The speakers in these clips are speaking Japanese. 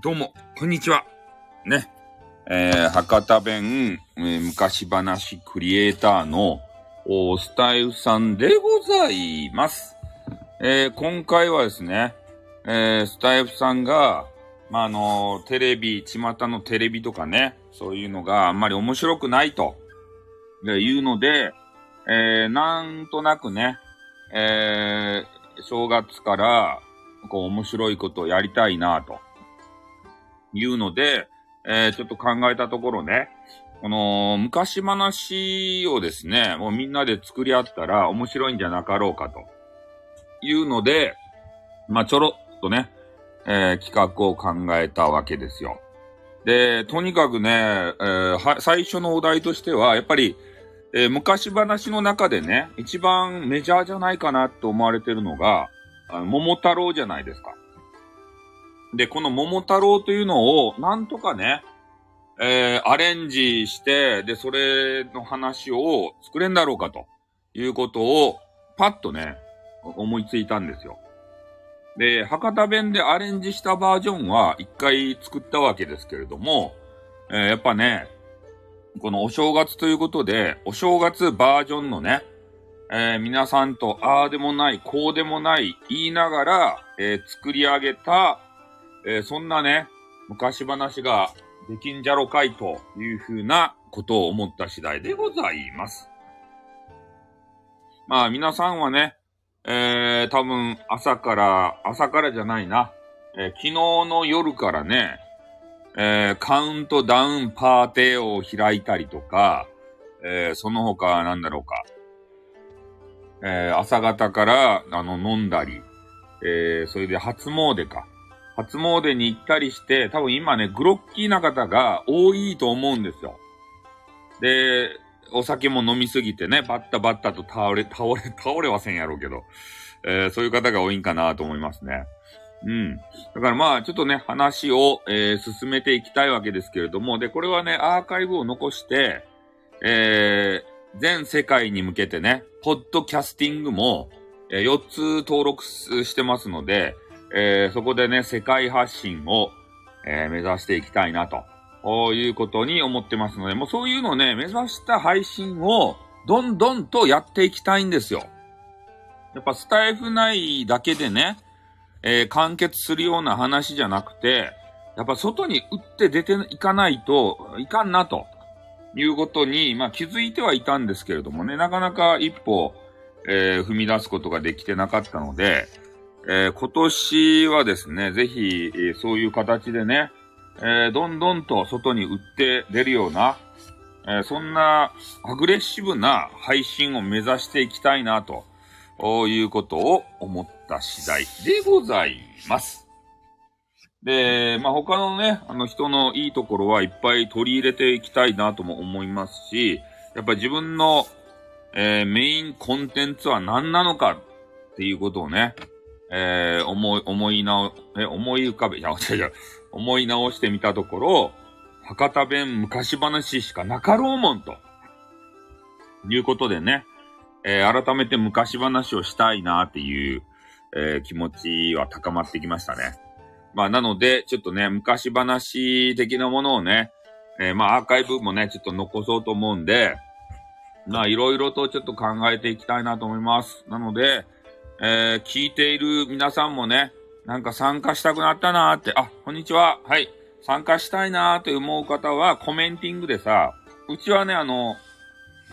どうも、こんにちは。ね。えー、博多弁、えー昔話クリエイターのおスタイフさんでございます。えー今回はですね、えースタイフさんが、まあ、あのテレビ、巷のテレビとかね、そういうのがあんまり面白くないと、でいうので、えーなんとなくね、えー正月から、こう面白いことをやりたいなと。いうので、えーちょっと考えたところね、この昔話をですね、もうみんなで作り合ったら面白いんじゃなかろうかと。いうので、まあちょろっとね、えー企画を考えたわけですよ。で、とにかくね、えーは最初のお題としては、やっぱり、えー昔話の中でね、一番メジャーじゃないかなと思われてるのが、桃太郎じゃないですか。で、この桃太郎というのを、なんとかね、えーアレンジして、で、それの話を作れんだろうかということを、パッとね、思いついたんですよ。で、博多弁でアレンジしたバージョンは一回作ったわけですけれども、えーやっぱね、このお正月ということで、お正月バージョンのね、えー皆さんとああでもない、こうでもない言いながら、えー作り上げた、えーそんなね、昔話ができんじゃろかいというふうなことを思った次第でございます。まあ皆さんはね、えー、多分朝から、朝からじゃないな、えー昨日の夜からね、えーカウントダウンパーティーを開いたりとか、えーその他なんだろうか、えー朝方から、あの、飲んだり、えーそれで初詣か。初詣に行ったりして、多分今ね、グロッキーな方が多いと思うんですよ。で、お酒も飲みすぎてね、バッタバッタと倒れ、倒れ、倒れはせんやろうけど、えーそういう方が多いんかなと思いますね。うん。だからまあ、ちょっとね、話を、えー進めていきたいわけですけれども、で、これはね、アーカイブを残して、えー全世界に向けてね、ポッドキャスティングも、え4つ登録してますので、えーそこでね、世界発信を、えー目指していきたいなと、こういうことに思ってますので、もうそういうのね、目指した配信を、どんどんとやっていきたいんですよ。やっぱスタイフ内だけでね、えー完結するような話じゃなくて、やっぱ外に打って出ていかないといかんなということに、まあ気づいてはいたんですけれどもね、なかなか一歩、えー踏み出すことができてなかったので、えー今年はですね、ぜひ、えーそういう形でね、えーどんどんと外に売って出るような、えそんなアグレッシブな配信を目指していきたいなと、いうことを思った次第でございます。で、まあ、他のね、あの人のいいところはいっぱい取り入れていきたいなとも思いますし、やっぱ自分の、えーメインコンテンツは何なのかっていうことをね、えー思い、思い直、え、思い浮かべ、いや、違う違う、思い直してみたところ、博多弁昔話しかなかろうもんと。いうことでね、えー改めて昔話をしたいなっていう、えー気持ちは高まってきましたね。まあ、なので、ちょっとね、昔話的なものをね、えーまあ、アーカイブもね、ちょっと残そうと思うんで、まあ、いろいろとちょっと考えていきたいなと思います。なので、えー聞いている皆さんもね、なんか参加したくなったなーって、あ、こんにちは。はい。参加したいなーって思う方は、コメンティングでさ、うちはね、あの、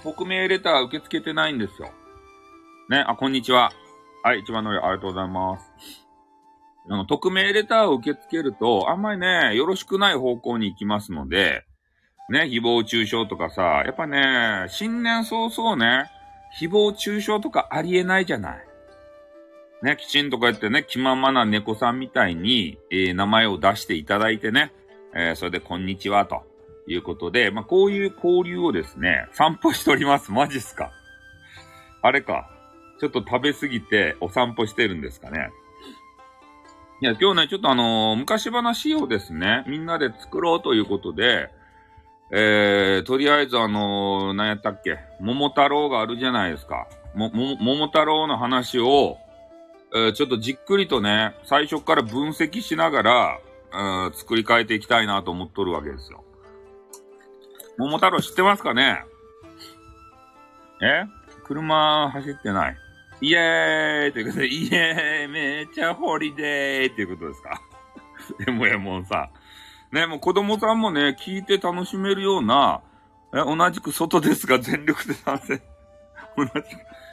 匿名レター受け付けてないんですよ。ね、あ、こんにちは。はい、一番乗りありがとうございます。あの、匿名レターを受け付けると、あんまりね、よろしくない方向に行きますので、ね、誹謗中傷とかさ、やっぱね、新年早々ね、誹謗中傷とかありえないじゃない。ね、きちんとこうやってね、気ままな猫さんみたいに、えー名前を出していただいてね、えーそれでこんにちはということで、まあ、こういう交流をですね、散歩しております。マジっすか？あれか？ちょっと食べ過ぎてお散歩してるんですかね？いや、今日ね、ちょっとあのー昔話をですね、みんなで作ろうということで、えー、とりあえずあのー何やったっけ、桃太郎があるじゃないですか。も、も、桃太郎の話を、えーちょっとじっくりとね、最初から分析しながら、うん、作り変えていきたいなと思っとるわけですよ。桃太郎知ってますかね？え？車走ってない。イエーイということで、イエーイめっちゃホリデーっていうことですか？でもやもんさ。ね、もう子供さんもね、聞いて楽しめるような、え、同じく外ですが全力で参戦。同じく。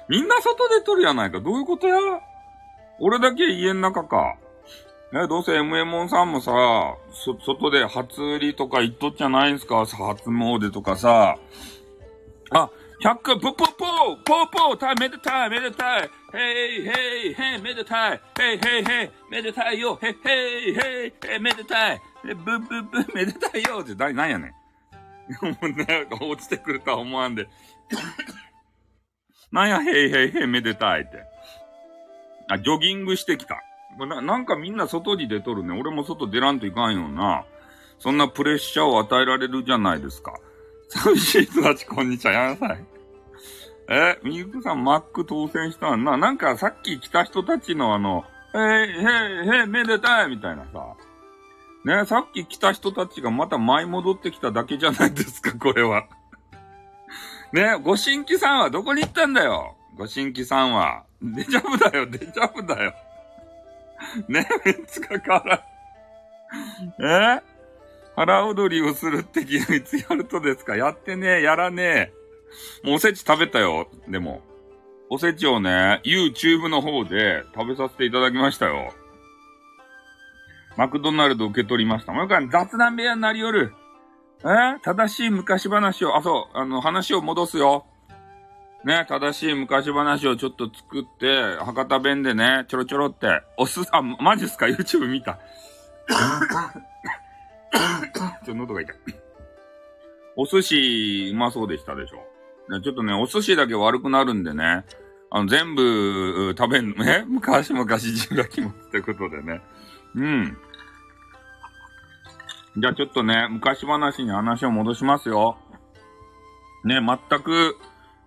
みんな外で撮るやないか。どういうことや？俺だけ家の中か。ね、どうせ MMO さんもさ、そ、外で初売りとか行っとっちゃないんすか？初詣とかさ。あ、100回、ポポポポポたい、めでたい、めでたい。へい、へい、へい、めでたい。へい、へい、へい、めでたいよ。へい、へい、へい、へ、めでたい。ブブブ、めでたいよ。って、な、なんやねん。もうね、落ちてくるとは思わんで。なんや、へいへいへい、めでたいって。あ、ジョギングしてきた。な、なんかみんな外に出とるね。俺も外出らんといかんよな。そんなプレッシャーを与えられるじゃないですか。寂しい人たち、こんにちは。やなさい。え、みゆくさん、マック当選したんな。なんかさっき来た人たちのあの、へい、へい、へい、めでたいみたいなさ。ね、さっき来た人たちがまた舞い戻ってきただけじゃないですか、これは。ね、ご新規さんはどこに行ったんだよ。ご新規さんは。デジャブだよ、デジャブだよ。ね、メンツが変わら。え？腹踊りをするって昨日いつやるとですか？やってねえ、やらねえ。もうおせち食べたよ。でも。おせちをね、YouTube の方で食べさせていただきましたよ。マクドナルド受け取りました。もう一回雑談部屋になりよる。え？正しい昔話を、あ、そう、あの、話を戻すよ。ね、正しい昔話をちょっと作って、博多弁でね、ちょろちょろって、おす、あ、マジっすか ?YouTube 見た。ちょ、喉が痛い。お寿司、うまそうでしたでしょ？ね、ちょっとね、お寿司だけ悪くなるんでね、あの、全部、食べん、ね、昔々中が気持ちってことでね。うん。じゃあちょっとね、昔話に話を戻しますよ。ね、全く、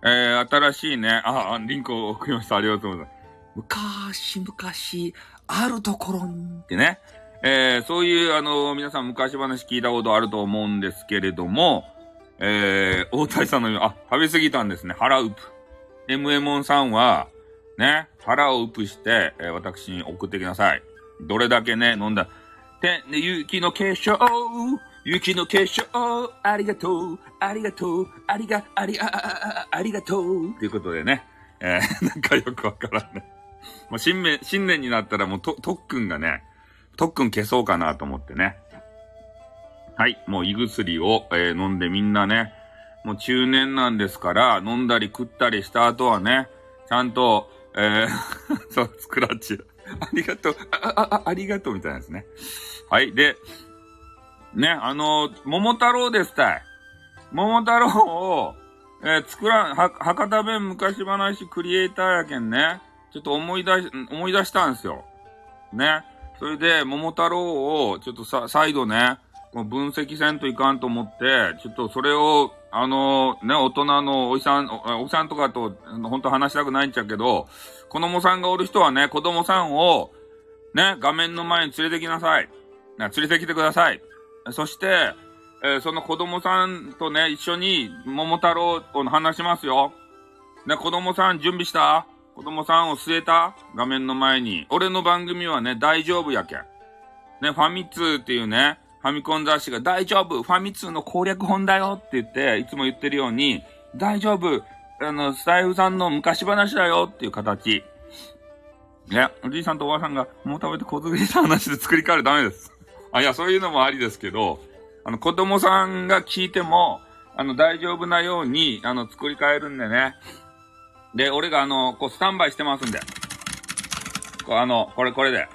えー、新しいね、あ、リンクを送りました。ありがとうございます。昔々、あるところに、ってね。えー、そういう、あの、皆さん昔話聞いたことあると思うんですけれども、えー、大谷さんの、あ、食べ過ぎたんですね。腹うぷ。MM さんは、ね、腹をうぷして、えー、私に送ってきなさい。どれだけね、飲んだ。て、ね、雪の結晶、雪の結晶、ありがとう、ありがとう、ありが、あり、あ、あ、ありがとう。ということでね、えー、なんかよくわからんね。もう新年、新年になったらもうと、特訓がね、特訓消そうかなと思ってね。はい、もう胃薬を、えー、飲んでみんなね、もう中年なんですから、飲んだり食ったりした後はね、ちゃんと、えー そう、スクラッチ。ありがとう、あ、あ、あ、ありがとうみたいなですね。はい。で、ね、あの、桃太郎ですたい。桃太郎を、えー、作らん、は、博多弁昔話クリエイターやけんね。ちょっと思い出し、思い出したんですよ。ね。それで、桃太郎を、ちょっとさ、再度ね、もう分析せんといかんと思って、ちょっとそれを、あのね、大人のおじさん、おおじさんとかと、本当話したくないんちゃうけど、子供さんがおる人はね、子供さんを、ね、画面の前に連れてきなさい。ね、連れてきてください。そして、えー、その子供さんとね、一緒に桃太郎を話しますよ。ね、子供さん準備した？子供さんを据えた？画面の前に。俺の番組はね、大丈夫やけん。ね、ファミ通っていうね、ファミコン雑誌が大丈夫？ファミ通の攻略本だよ？って言って、いつも言ってるように、大丈夫？あの、スタイフさんの昔話だよ？っていう形。いや、おじいさんとおばあさんがもう食べて小継ぎした話で作り変えるダメです。あ、いや、そういうのもありですけど、あの、子供さんが聞いても、あの、大丈夫なように、あの、作り変えるんでね。で、俺があの、こう、スタンバイしてますんで。こう、あの、これこれで。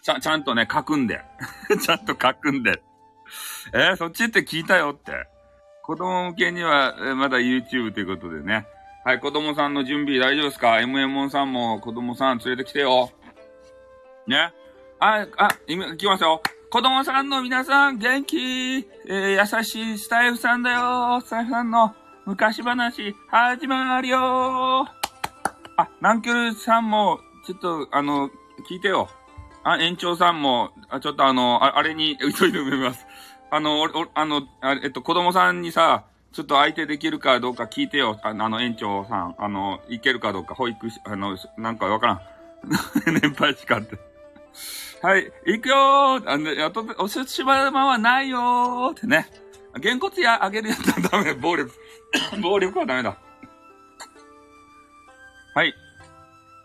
ちゃ、ちゃんとね、書くんで。ちゃんと書くんで。えー、そっちって聞いたよって。子供向けには、えまだ YouTube ということでね。はい、子供さんの準備大丈夫ですか ?MM さんも子供さん連れてきてよ。ね？あ、あ、今、行きますよ。子供さんの皆さん、元気？えー、優しいスタイフさんだよスタイフさんの昔話、始まるよあ、ナンキュルさんも、ちょっと、あの、聞いてよ。あ、園長さんも、あちょっとあの、ああれに、急いで埋めます。あの、お、あの、あえっと、子供さんにさ、ちょっと相手できるかどうか聞いてよ。あの、園長さん。あの、いけるかどうか、保育士、あの、なんかわからん。年配しかって。はい、行くよーあの、やっと、おししばまはないよーってね。げんこつやあげるやったらダメ。暴力。暴力はダメだ。はい。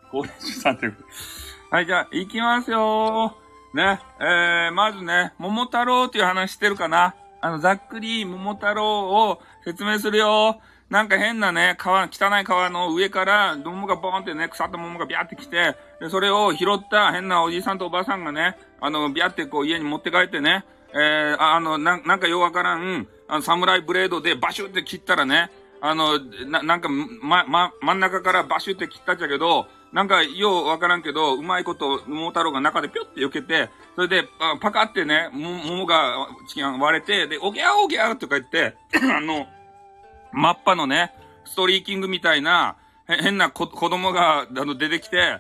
高齢者さんというはい、じゃあ、行きますよー。ね。えー、まずね、桃太郎っていう話してるかなあの、ざっくり桃太郎を説明するよなんか変なね、川、汚い川の上から、桃がボーンってね、腐った桃がビャーって来て、で、それを拾った変なおじいさんとおばさんがね、あの、ビャーってこう家に持って帰ってね、えー、あの、ななんかようわからん、あの、サムライブレードでバシュって切ったらね、あの、な、なんか、ま、ま、真ん中からバシュって切ったっちゃけど、なんか、ようわからんけど、うまいこと、桃太郎が中でぴょって避けて、それで、パカってね、桃が、割れて、で、おぎゃおぎゃとか言って、あの、マッパのね、ストリーキングみたいな、変な子供が、あの、出てきて、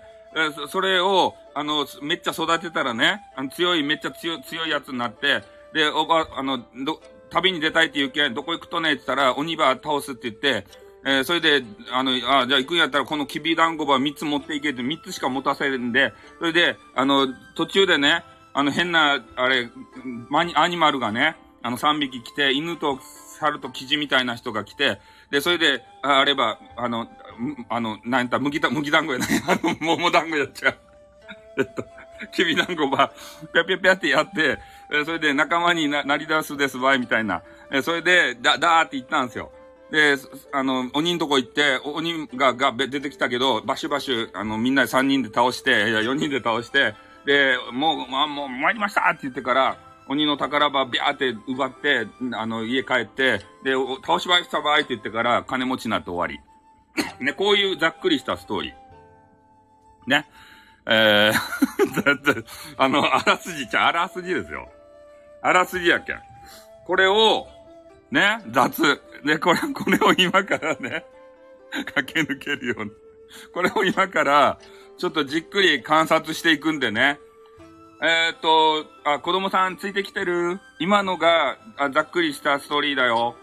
それを、あの、めっちゃ育てたらね、あの強い、めっちゃ強い、強いやつになって、で、おば、あの、ど、旅に出たいって言うけん、どこ行くとねって言ったら、鬼ば倒すって言って、えー、それで、あの、あ、じゃあ行くんやったらこのきびだんごば3つ持っていけって3つしか持たせるんで、それで、あの、途中でね、あの変な、あれ、マニ、アニマルがね、あの3匹来て、犬と猿とキジみたいな人が来て、で、それで、あれば、あの、あの、なんた、麦だ、麦団子やない、あの、桃団子やっちゃう。えっと、きび団子ば、ぴゃぴゃぴゃってやって、えそれで仲間にななり出すですばい、みたいな。えそれで、だ、だーって言ったんですよ。で、あの、鬼んとこ行って、鬼が、が、出てきたけど、バシュバシュ、あの、みんなで3人で倒して、いや、4人で倒して、で、もう、まあ、もう、参りましたって言ってから、鬼の宝場ビャーって奪って、あの、家帰って、で、倒しました場合って言ってから、金持ちになって終わり。ね、こういうざっくりしたストーリー。ね。えー あの、あらすじちゃ、あらすじですよ。あらすじやけん。これを、ね、雑。で、これ、これを今からね、駆け抜けるように。これを今から、ちょっとじっくり観察していくんでね。えー、っと、あ、子供さんついてきてる？今のがあ、ざっくりしたストーリーだよ。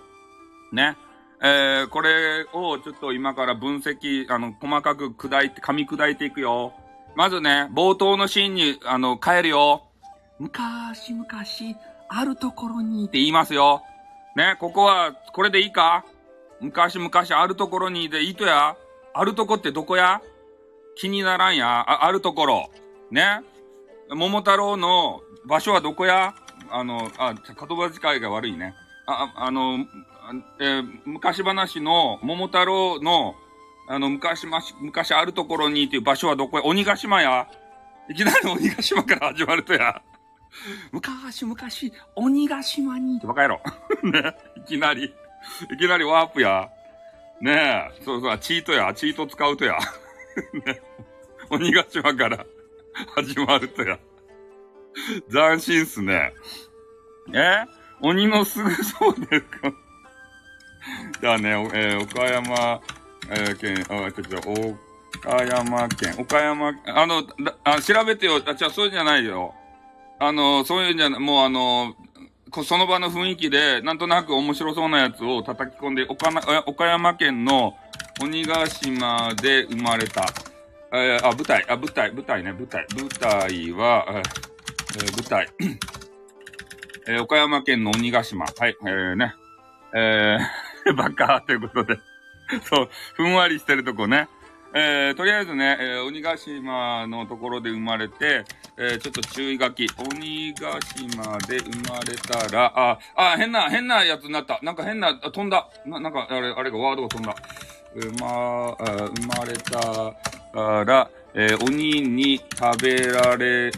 ね。えー、これをちょっと今から分析、あの、細かく砕いて、噛み砕いていくよ。まずね、冒頭のシーンに、あの、帰るよ。昔々、あるところにって言いますよ。ね、ここは、これでいいか？昔々あるところにでいいとや？あるとこってどこや？気にならんや？あ、あるところ。ね。桃太郎の場所はどこや？あの、あ、言葉遣いが悪いね。あ、あの、えー、昔話の桃太郎の、あの、昔まし、昔あるところにっていう場所はどこや？鬼ヶ島や？いきなり鬼ヶ島から始まるとや。昔々、鬼ヶ島にってバカ野郎。ね。いきなり、いきなりワープや。ねえ。そうそう、チートや。チート使うとや。ね。鬼ヶ島から 始まるとや。斬新っすね。え？鬼のすぐそうですかじゃあね、えー、岡山、えー、県、あ、ちょっと、岡山県、岡山、あの、あ調べてよ。あ、じゃそうじゃないよ。あの、そういうんじゃない、もうあの、その場の雰囲気で、なんとなく面白そうなやつを叩き込んで、岡岡山県の鬼ヶ島で生まれた。えー、あ、舞台、あ、舞台、舞台ね、舞台。舞台は、えー、舞台。えー、岡山県の鬼ヶ島。はい、えー、ね。えー、バカということで。そう、ふんわりしてるとこね。えー、とりあえずね、えー、鬼ヶ島のところで生まれて、えー、ちょっと注意書き。鬼ヶ島で生まれたら、あ、あ、変な、変なやつになった。なんか変な、飛んだ。な、なんか、あれ、あれがワードが飛んだ。生ま、生まれたら、えー、鬼に食べられる、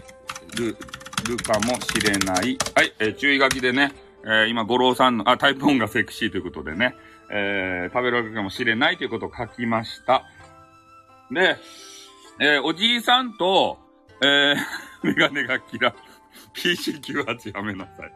るかもしれない。はい、えー、注意書きでね、えー、今、五郎さんの、あ、タイプ音がセクシーということでね、えー、食べられるかもしれないということを書きました。で、えー、おじいさんと、えー、メガネがキラ、PC98 やめなさい。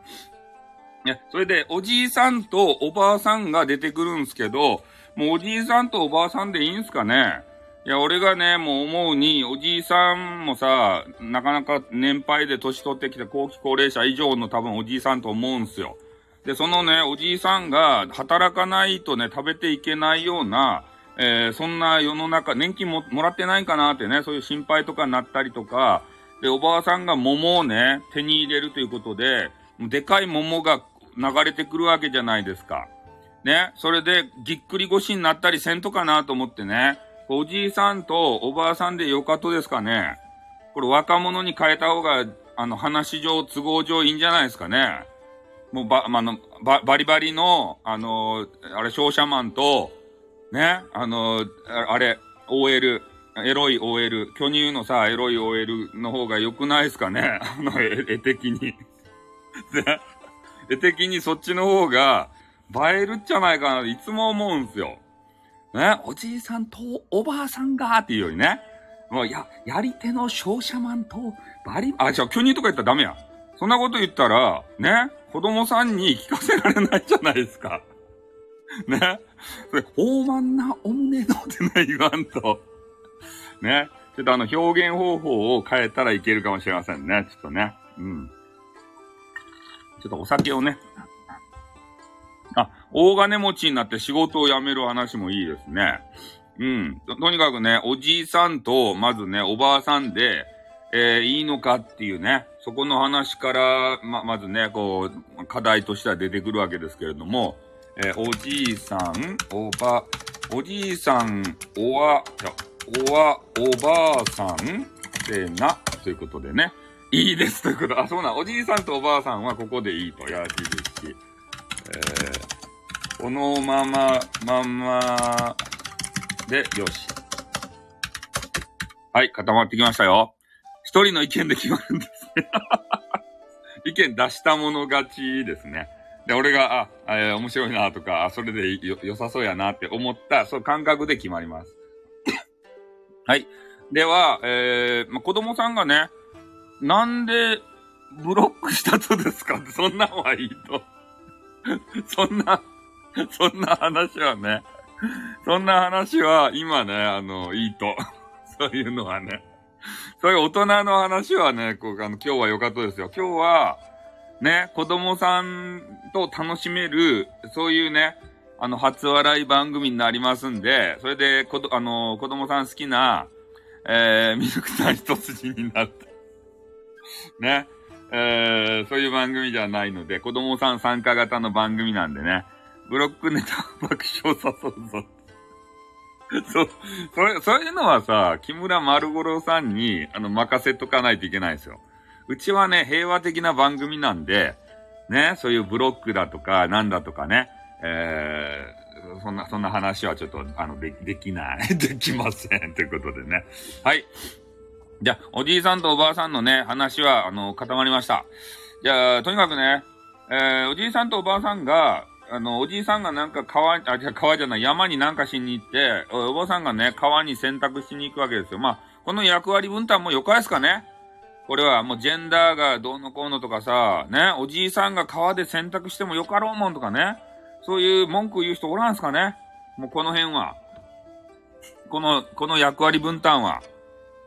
ね、それで、おじいさんとおばあさんが出てくるんすけど、もうおじいさんとおばあさんでいいんすかね？いや、俺がね、もう思うに、おじいさんもさ、なかなか年配で年取ってきた後期高齢者以上の多分おじいさんと思うんすよ。で、そのね、おじいさんが働かないとね、食べていけないような、えー、そんな世の中、年金ももらってないかなってね、そういう心配とかになったりとか、で、おばあさんが桃をね、手に入れるということで、でかい桃が流れてくるわけじゃないですか。ね、それでぎっくり腰になったりせんとかなと思ってね、おじいさんとおばあさんでよかとですかね。これ若者に変えた方が、あの、話上、都合上いいんじゃないですかね。もうば、まあの、ば、バリバリの、あの、あれ、商社マンと、ね、あの、あれ、OL、エロい OL、巨乳のさ、エロい OL の方が良くないですかね あの、絵的に。絵的にそっちの方が、映えるっちゃないかな、いつも思うんすよ。ね、おじいさんとおばあさんがっていうよりね。もう、や、やり手の商社マンとバリ、あ、じゃあ、巨乳とか言ったらダメや。そんなこと言ったら、ね、子供さんに聞かせられないじゃないですか。ね。それ、豊満なお胸のってね、言わんと。ね。ちょっとあの、表現方法を変えたらいけるかもしれませんね。ちょっとね。うん。ちょっとお酒をね。あ、大金持ちになって仕事を辞める話もいいですね。うん。とにかくね、おじいさんと、まずね、おばあさんで、えー、いいのかっていうね、そこの話から、ま、まずね、こう、課題としては出てくるわけですけれども、えー、おじいさん、おば、おじいさん、おわ、おわ、おばあさん、せな、ということでね。いいですということ。あ、そうな。おじいさんとおばあさんはここでいいと。やらしいですし。えー、このまま、まんま、で、よし。はい、固まってきましたよ。一人の意見で決まるんですね。意見出したもの勝ちですね。で、俺が、あ、え、面白いなとか、それで、良さそうやなって思った、そう感覚で決まります。はい。では、えー、ま子供さんがね、なんで、ブロックしたとですか？っ てそんなんはいいと。そんな、そんな話はね、そんな話は今ね、あの、いいと。そういうのはね。そういう大人の話はね、こう、あの、今日は良かったですよ。今日は、ね、子供さんと楽しめる、そういうね、あの、初笑い番組になりますんで、それで、こど、あの、子供さん好きな、えー、ミルクさん一筋になった。ね。えー、そういう番組ではないので、子供さん参加型の番組なんでね、ブロックネタ爆笑誘うぞ。そう、それ、そういうのはさ、木村丸五郎さんに、あの、任せとかないといけないですよ。うちはね、平和的な番組なんで、ね、そういうブロックだとか、なんだとかね、えー、そんな、そんな話はちょっと、あの、で、できない。できません。ということでね。はい。じゃあ、おじいさんとおばあさんのね、話は、あの、固まりました。じゃあ、とにかくね、えー、おじいさんとおばあさんが、あの、おじいさんがなんか川、あ、じゃ川じゃない、山になんかしに行って、おばあさんがね、川に洗濯しに行くわけですよ。まあ、この役割分担もよかですかねこれはもうジェンダーがどうのこうのとかさ、ね、おじいさんが川で洗濯してもよかろうもんとかね、そういう文句言う人おらんすかねもうこの辺は。この、この役割分担は。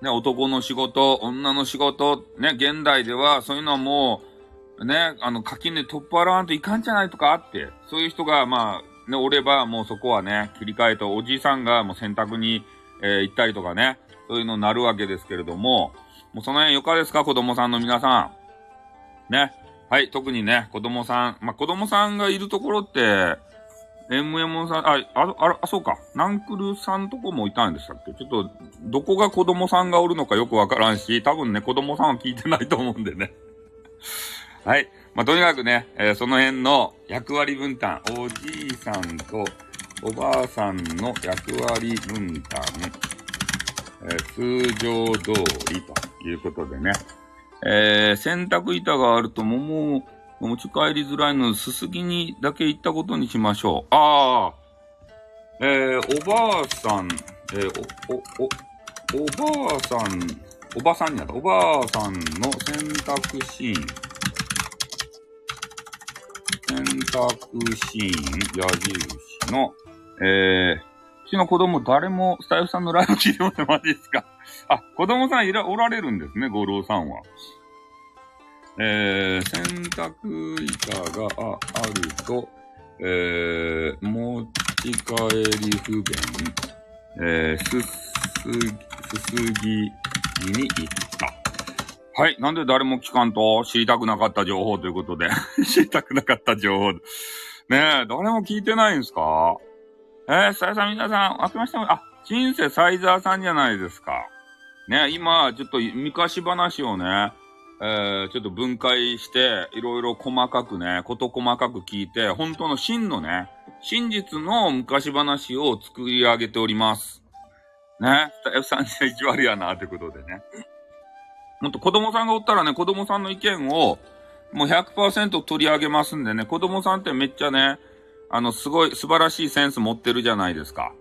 ね、男の仕事、女の仕事、ね、現代ではそういうのはもう、ね、あの、垣根取っ払わんといかんじゃないとかあって、そういう人が、まあ、ね、おれば、もうそこはね、切り替えと、おじいさんがもう洗濯に、えー、行ったりとかね、そういうのになるわけですけれども、もうその辺よかですか？子供さんの皆さん。ね。はい、特にね、子供さん。まあ、子供さんがいるところって、MM さん、あ、あ、あ、あ、そうか。ナンクルさんとこもいたんでしたっけ？ちょっと、どこが子供さんがおるのかよくわからんし、多分ね、子供さんは聞いてないと思うんでね。はい。まあ、とにかくね、えー、その辺の役割分担、おじいさんとおばあさんの役割分担、えー、通常通りということでね、えー、洗濯板があると桃を持ち帰りづらいの、すすぎにだけ行ったことにしましょう。ああ。えー、おばあさん、えー、お、お、お、おばあさん、おばさんになった。おばあさんの選択シーン。選択シーン、矢印の、えー、うちの子供誰もスタイフさんのライブ聞いてません。マジですか。あ、子供さんいら、おられるんですね、五郎さんは。えー、洗濯板があると、えー、持ち帰り不便、えー、すすぎ、すすぎに行った。はい。なんで誰も聞かんと知りたくなかった情報ということで 知りたくなかった情報。ねえ、誰も聞いてないんですか？えー、さやさん皆さん、明けましても、あ、シンセサイザーさんじゃないですか。ね、今、ちょっと昔話をね、えー、ちょっと分解して、いろいろ細かくね、こと細かく聞いて、本当の真のね、真実の昔話を作り上げております。ね、F3 意地悪やな、ってことでね。もっと子供さんがおったらね、子供さんの意見を、もう100%取り上げますんでね、子供さんってめっちゃね、あの、すごい、素晴らしいセンス持ってるじゃないですか。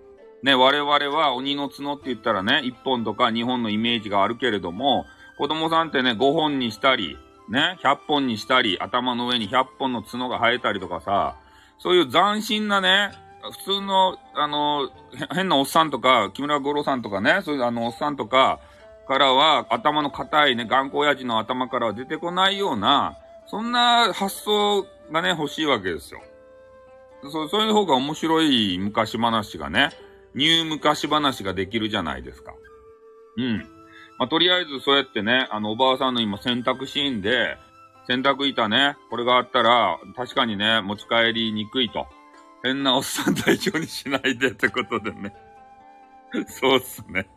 ね、我々は鬼の角って言ったらね、1本とか2本のイメージがあるけれども、子供さんってね、5本にしたり、ね、100本にしたり、頭の上に100本の角が生えたりとかさ、そういう斬新なね、普通の、あの、変なおっさんとか、木村五郎さんとかね、そういうあの、おっさんとかからは、頭の硬いね、頑固親父の頭からは出てこないような、そんな発想がね、欲しいわけですよ。そう、そういう方が面白い昔話がね、ニュー昔話ができるじゃないですか。うん。まあ、とりあえずそうやってね、あの、おばあさんの今洗濯シーンで、洗濯板ね、これがあったら、確かにね、持ち帰りにくいと。変なおっさん代表にしないで ってことでね。そうっすね。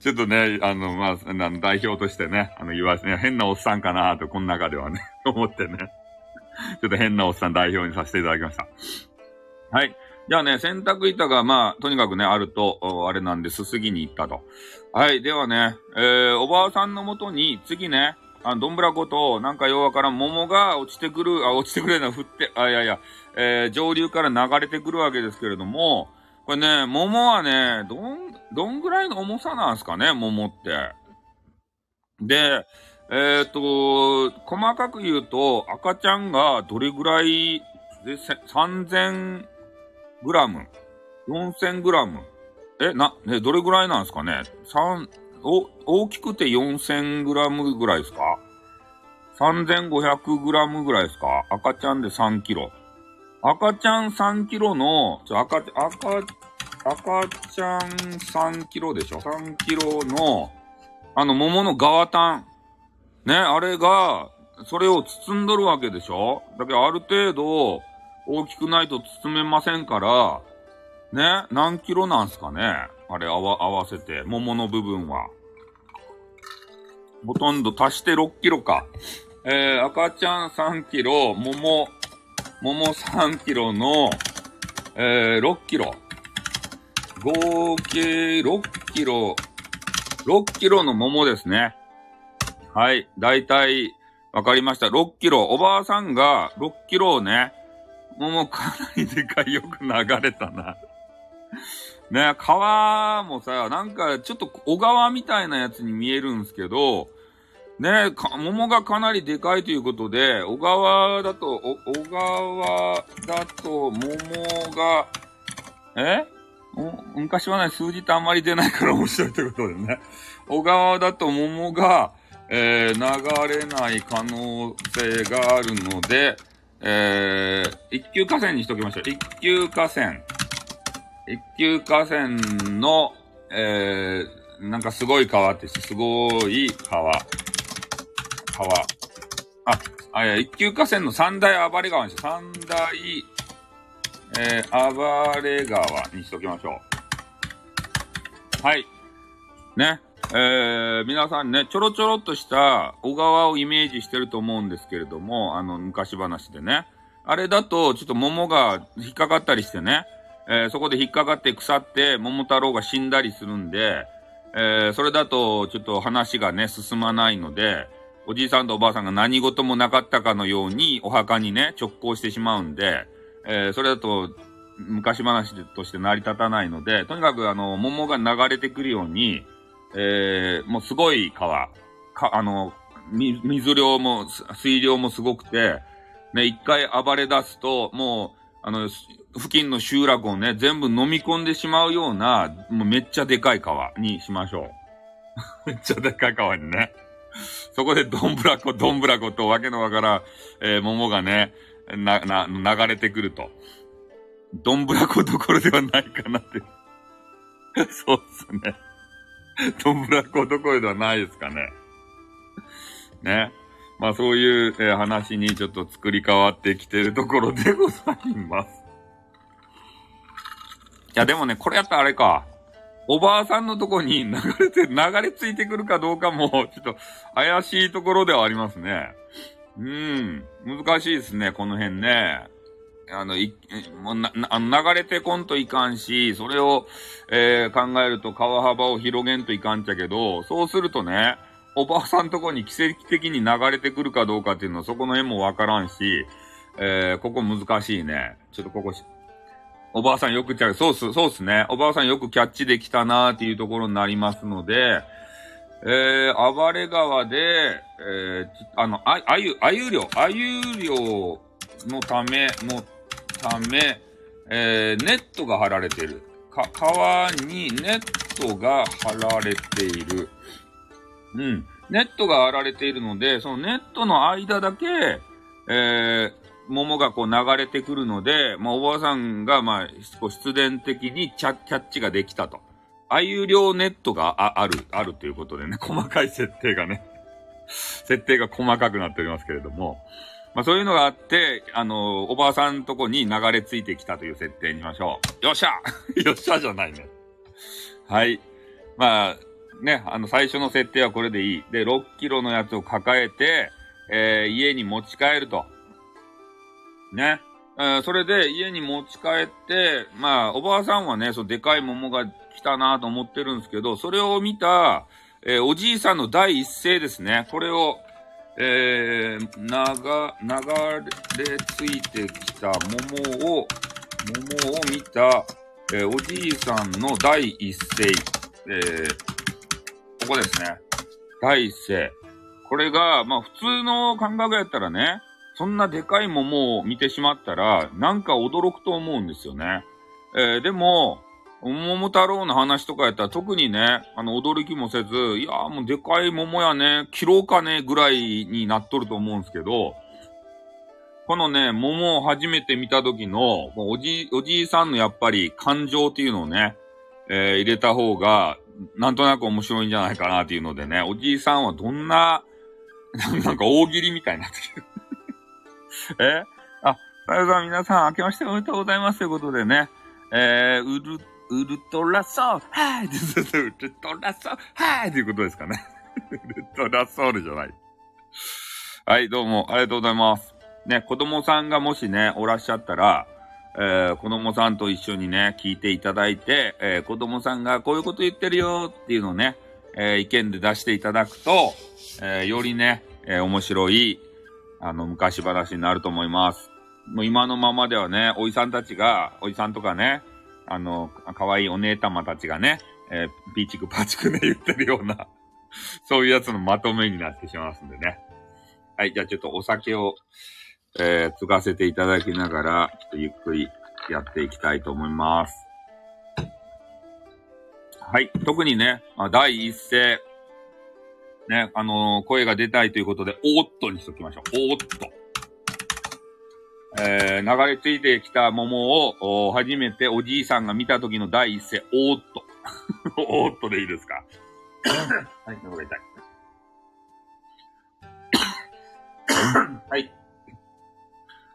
ちょっとね、あの、まあ、代表としてね、あの、言わせね、変なおっさんかなと、この中ではね、思ってね。ちょっと変なおっさん代表にさせていただきました。はい。じゃあね、洗濯板がまあ、とにかくね、あると、あれなんで、すすぎに行ったと。はい。ではね、えー、おばあさんのもとに、次ね、あどんぶらこと、なんかようわからん桃が落ちてくる、あ、落ちてくるの降って、あ、いやいや、えー、上流から流れてくるわけですけれども、これね、桃はね、どん、どんぐらいの重さなんですかね、桃って。で、えっ、と、細かく言うと、赤ちゃんがどれぐらいで、3000グラム ?4000 グラムえ、な、ね、どれぐらいなんですかね？三、お、大きくて4000グラムぐらいですか ?3500 グラムぐらいですか？赤ちゃんで3キロ。赤ちゃん3キロの、ちょ、赤、赤、赤ちゃん3キロでしょ ?3 キロの、あの、桃の側端。ね、あれが、それを包んどるわけでしょ？だけどある程度、大きくないと包めませんから、ね、何キロなんすかねあれ合わ、合わせて、桃の部分は。ほとんど足して6キロか。えー、赤ちゃん3キロ、桃、桃3キロの、えー、6キロ。合計6キロ、6キロの桃ですね。はい。だいたい、わかりました。6キロ。おばあさんが6キロをね、桃かなりでかいよく流れたな。ね、川もさ、なんかちょっと小川みたいなやつに見えるんすけど、ね、桃がかなりでかいということで、小川だと、小川だと桃が、え？昔はね、数字ってあんまり出ないから面白いということでね。小川だと桃が、えー、流れない可能性があるので、えー、一級河川にしときましょう。一級河川。一級河川の、えー、なんかすごい川って、すごい川。川。あ、あ、いや、一級河川の三大暴れ川にしよう。三大、えー、暴れ川にしときましょう。はい。ね。えー、皆さんね、ちょろちょろっとした小川をイメージしてると思うんですけれども、あの、昔話でね。あれだと、ちょっと桃が引っかかったりしてね、えー、そこで引っかかって腐って、桃太郎が死んだりするんで、えー、それだと、ちょっと話がね、進まないので、おじいさんとおばあさんが何事もなかったかのように、お墓にね、直行してしまうんで、えー、それだと、昔話として成り立たないので、とにかくあの、桃が流れてくるように、えー、もうすごい川。か、あの、水量も、水量もすごくて、ね、一回暴れ出すと、もう、あの、付近の集落をね、全部飲み込んでしまうような、もうめっちゃでかい川にしましょう。めっちゃでかい川にね。そこでどんぶらこ、どんぶらことわけのわからん、えー、桃がね、な、な、流れてくると。どんぶらこどころではないかなって。そうっすね。どんぶらこどころではないですかね。ね。まあそういう、えー、話にちょっと作り変わってきてるところでございます。いやでもね、これやったらあれか。おばあさんのとこに流れて、流れ着いてくるかどうかも、ちょっと怪しいところではありますね。うん。難しいですね、この辺ね。あの、い、もうな、あの、流れてこんといかんし、それを、えー、考えると川幅を広げんといかんちゃけど、そうするとね、おばあさんとこに奇跡的に流れてくるかどうかっていうのはそこの辺もわからんし、えー、ここ難しいね。ちょっとここおばあさんよくキャそうっす、そうっすね。おばあさんよくキャッチできたなーっていうところになりますので、えー、暴れ川で、えー、あの、あ、あゆ、あゆ漁、あゆ漁のため、のため、えー、ネットが張られている。か、川にネットが張られている。うん。ネットが張られているので、そのネットの間だけ、えー、桃がこう流れてくるので、まあ、おばあさんが、まあ、必然的にキャッチができたと。ああいう量ネットがある、あるということでね、細かい設定がね、設定が細かくなっておりますけれども、まあそういうのがあって、あの、おばあさんとこに流れ着いてきたという設定にしましょう。よっしゃ よっしゃじゃないね。はい。まあ、ね、あの、最初の設定はこれでいい。で、6キロのやつを抱えて、えー、家に持ち帰ると。ね。えー、それで家に持ち帰って、まあ、おばあさんはね、そのでかい桃が来たなと思ってるんですけど、それを見た、えー、おじいさんの第一声ですね。これを、えー、長、流れついてきた桃を、桃を見た、えー、おじいさんの第一声。え、ここですね。第一声。これが、まあ普通の感覚やったらね、そんなでかい桃を見てしまったら、なんか驚くと思うんですよね。えー、でも、桃太郎の話とかやったら特にね、あの、驚きもせず、いやーもうでかい桃やね、切ろうかね、ぐらいになっとると思うんですけど、このね、桃を初めて見た時の、おじ、おじいさんのやっぱり感情っていうのをね、えー、入れた方が、なんとなく面白いんじゃないかなっていうのでね、おじいさんはどんな、なんか大喜利みたいになってる。え？あ、さよさん皆さん明けましておめでとうございますということでね、えー、うるウルトラソウル。はい。ウルトラソウル。はい。ということですかね。ウルトラソウルじゃない。はい、どうも。ありがとうございます。ね、子供さんがもしね、おらっしゃったら、えー、子供さんと一緒にね、聞いていただいて、えー、子供さんがこういうこと言ってるよっていうのをね、えー、意見で出していただくと、え、よりね、え、面白い、あの、昔話になると思います。もう今のままではね、おじさんたちが、おじさんとかね、あの、可愛いお姉様たちがね、えー、ピーチクパチクで言ってるような そういうやつのまとめになってしまいますんでね。はい、じゃあちょっとお酒を、えー、継がせていただきながら、ちょっとゆっくりやっていきたいと思います。はい、特にね、ま、第一声、ね、あのー、声が出たいということで、おーっとにしときましょう。おーっと。えー、流れ着いてきた桃を、初めておじいさんが見た時の第一声、おーっと。おーっとでいいですか？はい、喉が痛い。はい。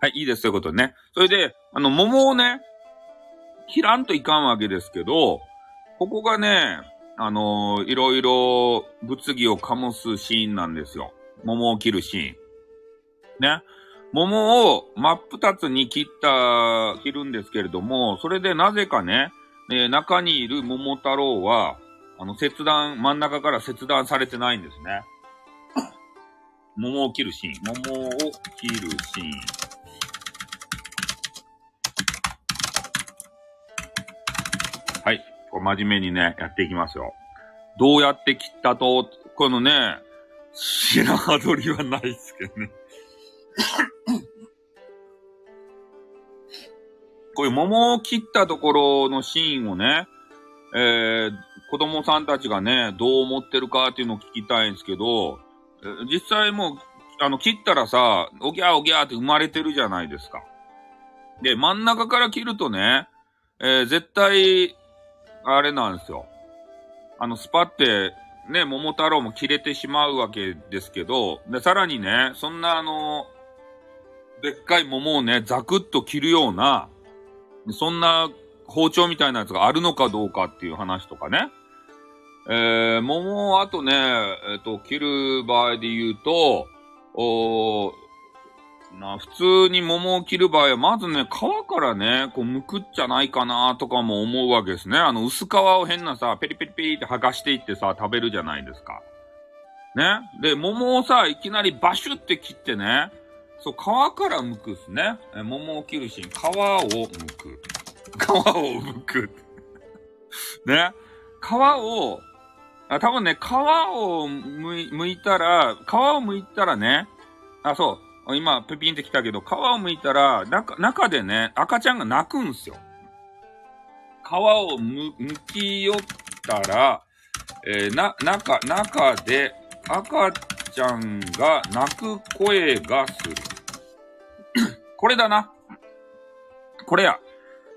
はい、いいです、ということでね。それで、あの、桃をね、切らんといかんわけですけど、ここがね、あのー、いろいろ物議を醸すシーンなんですよ。桃を切るシーン。ね。桃を真っ二つに切った、切るんですけれども、それでなぜかね、え、中にいる桃太郎は、あの、切断、真ん中から切断されてないんですね。桃を切るシーン。桃を切るシーン。はい。真面目にね、やっていきますよ。どうやって切ったと、このね、白羽取りはないですけどね。こういう桃を切ったところのシーンをね、えー、子供さんたちがね、どう思ってるかっていうのを聞きたいんですけど、実際もう、あの、切ったらさ、おぎゃおぎゃって生まれてるじゃないですか。で、真ん中から切るとね、えー、絶対、あれなんですよ。あの、スパって、ね、桃太郎も切れてしまうわけですけど、で、さらにね、そんなあの、でっかい桃をね、ザクッと切るような、そんな包丁みたいなやつがあるのかどうかっていう話とかね。えー、桃をあとね、えっ、ー、と、切る場合で言うと、おな、普通に桃を切る場合は、まずね、皮からね、こう、剥くっちゃないかなとかも思うわけですね。あの、薄皮を変なさ、ペリペリペリって剥がしていってさ、食べるじゃないですか。ね。で、桃をさ、いきなりバシュって切ってね、そう、皮から剥くっすね。え桃を切るシーン、皮を剥く。皮を剥く。ね。皮を、あ、多分ね、皮を剥いたら、皮を剥いたらね、あ、そう。今、ペピンってきたけど、皮を剥いたら、中、中でね、赤ちゃんが泣くんすよ。皮をむ、剥き寄ったら、えー、な、中、中で赤ちゃんが泣く声がする。これだな。これや。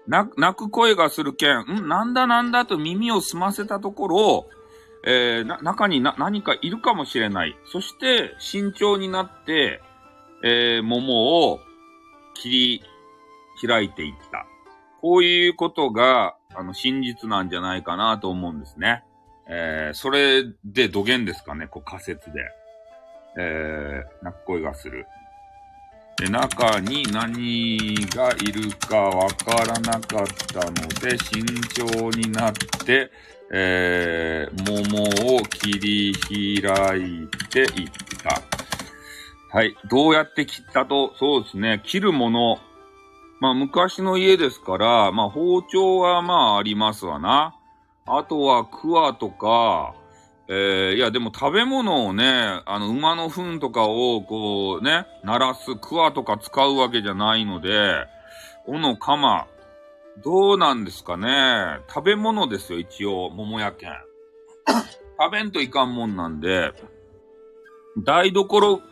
泣く声がするけん、んなんだなんだと耳を澄ませたところ、えー、な、中にな、何かいるかもしれない。そして、慎重になって、えー、桃を切り開いていった。こういうことが、あの、真実なんじゃないかなと思うんですね。えー、それで土源ですかね、こう仮説で。えー、泣く声がする。で、中に何がいるかわからなかったので、慎重になって、えー、桃を切り開いていった。はい。どうやって切ったと、そうですね。切るもの。まあ、昔の家ですから、まあ、包丁はまあ、ありますわな。あとは、クワとか、えー、いや、でも食べ物をね、あの、馬の糞とかを、こうね、鳴らす、クワとか使うわけじゃないので、この釜、どうなんですかね。食べ物ですよ、一応、桃屋県。食べんといかんもんなんで、台所、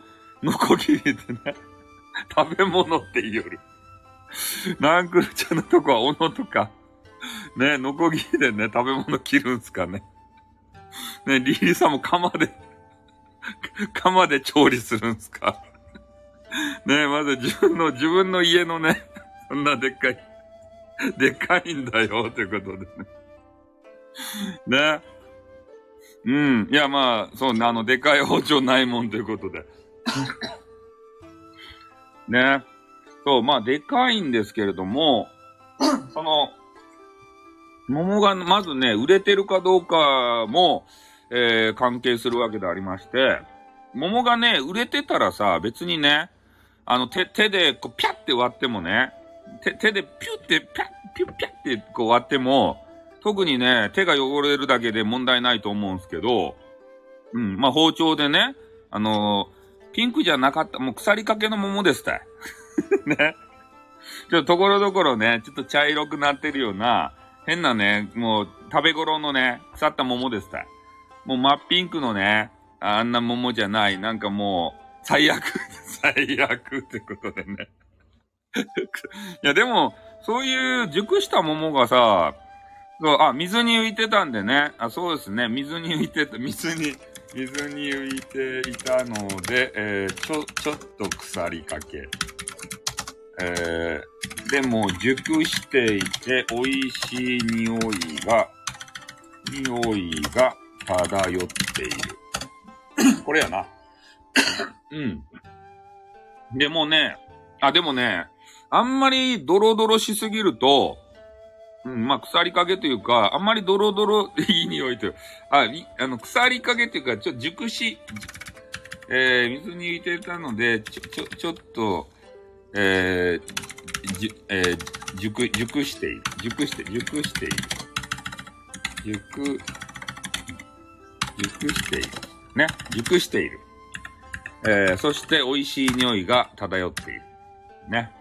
ノコギリでね、食べ物って言いよる。ナンクルちゃんのとこは斧とか、ね、ノコギリでね、食べ物切るんすかね。ね、リリーさんも釜で釜で調理するんすかね、まず自分の、自分の家のね、そんなでっかい、でっかいんだよ、ということでね。ね。うん。いや、まあ、そうね、あの、でかい包丁ないもんということで。ね。そう、まあ、でかいんですけれども、その、桃がまずね、売れてるかどうかも、えー、関係するわけでありまして、桃がね、売れてたらさ、別にね、あの、手、手で、こう、ピャって割ってもね、手、手でピュって、ピャッ、ピュッピャってこう割っても、特にね、手が汚れるだけで問題ないと思うんですけど、うん、まあ包丁でね、あのピンクじゃなかった、もう腐りかけの桃ですた。ね。ちょっとところどころね、ちょっと茶色くなってるような、変なね、もう食べ頃のね、腐った桃ですたい。もう真っピンクのね、あんな桃じゃない、なんかもう、最悪、最悪ってことでね。いや、でも、そういう熟した桃がさ、そう、あ、水に浮いてたんでね。あ、そうですね。水に浮いてた、水に、水に浮いていたので、えー、ちょ、ちょっと腐りかけ。えー、でも熟していて美味しい匂いが、匂いが漂っている。これやな。うん。でもね、あ、でもね、あんまりドロドロしすぎると、うん、まあ、腐りかけというか、あんまりドロドロでいい匂いという、あ、あの、腐りかけというか、ちょ、熟し、えー、水に入れてたので、ちょ、ちょ、ちょっと、えー、じゅ、えー、熟、熟している。熟して、熟している。熟、熟している。ね。熟している。えー、そして美味しい匂いが漂っている。ね。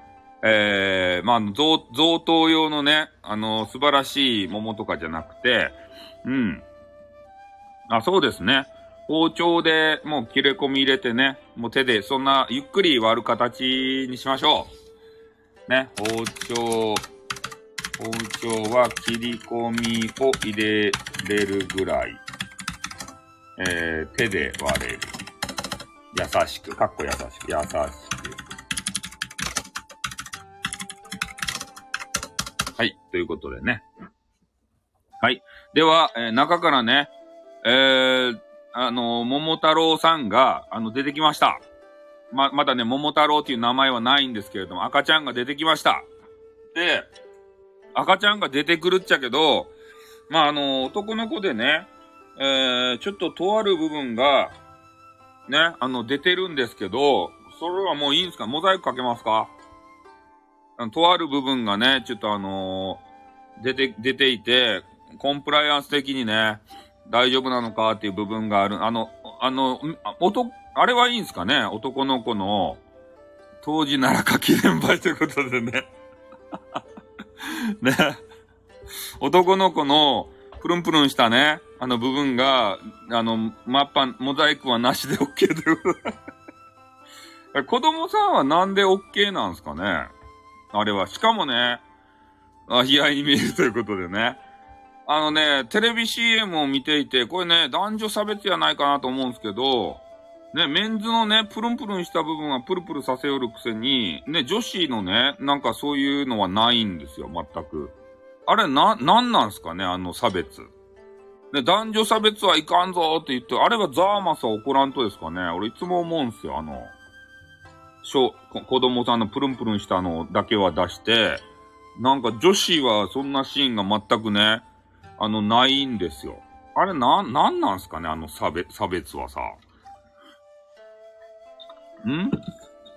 えー、まあ、贈、贈答用のね、あの、素晴らしい桃とかじゃなくて、うん。あ、そうですね。包丁でもう切れ込み入れてね、もう手でそんなゆっくり割る形にしましょう。ね、包丁、包丁は切り込みを入れれるぐらい、えー、手で割れる。優しく、かっこ優しく、優しく。はい、ということでね。はい。では、えー、中からね、えー、あの、桃太郎さんが、あの、出てきました。ま、まだね、桃太郎っていう名前はないんですけれども、赤ちゃんが出てきました。で、赤ちゃんが出てくるっちゃけど、まあ、あの、男の子でね、えー、ちょっととある部分が、ね、あの、出てるんですけど、それはもういいんですか？モザイクかけますか？とある部分がね、ちょっとあのー、出て、出ていて、コンプライアンス的にね、大丈夫なのかっていう部分がある。あの、あの、男、あれはいいんですかね？男の子の、当時ならか記念杯ということでね。ね。男の子の、プルンプルンしたね、あの部分が、あの、マッパ、モザイクはなしで OK ということで。子供さんはなんで OK なんですかね？あれは。しかもね、あ、悲哀に見えるということでね。あのね、テレビ CM を見ていて、これね、男女差別じゃないかなと思うんですけど、ね、メンズのね、プルンプルンした部分はプルプルさせよるくせに、ね、女子のね、なんかそういうのはないんですよ、全く。あれ、な、なんなんすかね、あの差別。ね、男女差別はいかんぞって言って、あれはザーマスは怒らんとですかね。俺いつも思うんすよ、あの、小、子供さんのプルンプルンしたのだけは出して、なんか女子はそんなシーンが全くね、あの、ないんですよ。あれ、な、なんなんすかねあの差別、差別はさ。ん？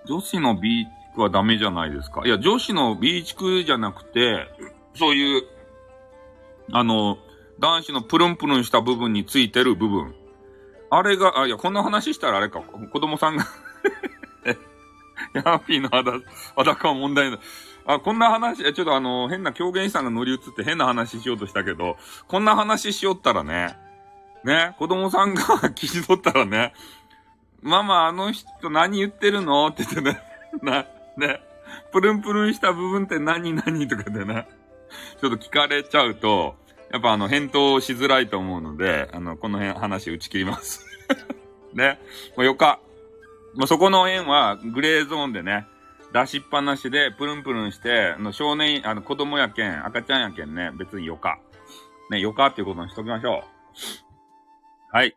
女子のビーチはダメじゃないですか。いや、女子のビーチクじゃなくて、そういう、あの、男子のプルンプルンした部分についてる部分。あれが、あ、いや、こんな話したらあれか、子供さんがヤーピーの裸は問題ない。あ、こんな話、ちょっとあの、変な狂言師さんが乗り移って変な話しようとしたけど、こんな話しよったらね、ね、子供さんが聞い取ったらね、ママあの人何言ってるの？って言ってね、な、ね、プルンプルンした部分って何何？とかでね、ちょっと聞かれちゃうと、やっぱあの、返答しづらいと思うので、あの、この辺話打ち切ります。ね。もうよか。もうそこの辺はグレーゾーンでね、出しっぱなしで、プルンプルンして、あの、少年、あの、子供やけん、赤ちゃんやけんね、別によか。ね、よかっていうことにしときましょう。はい。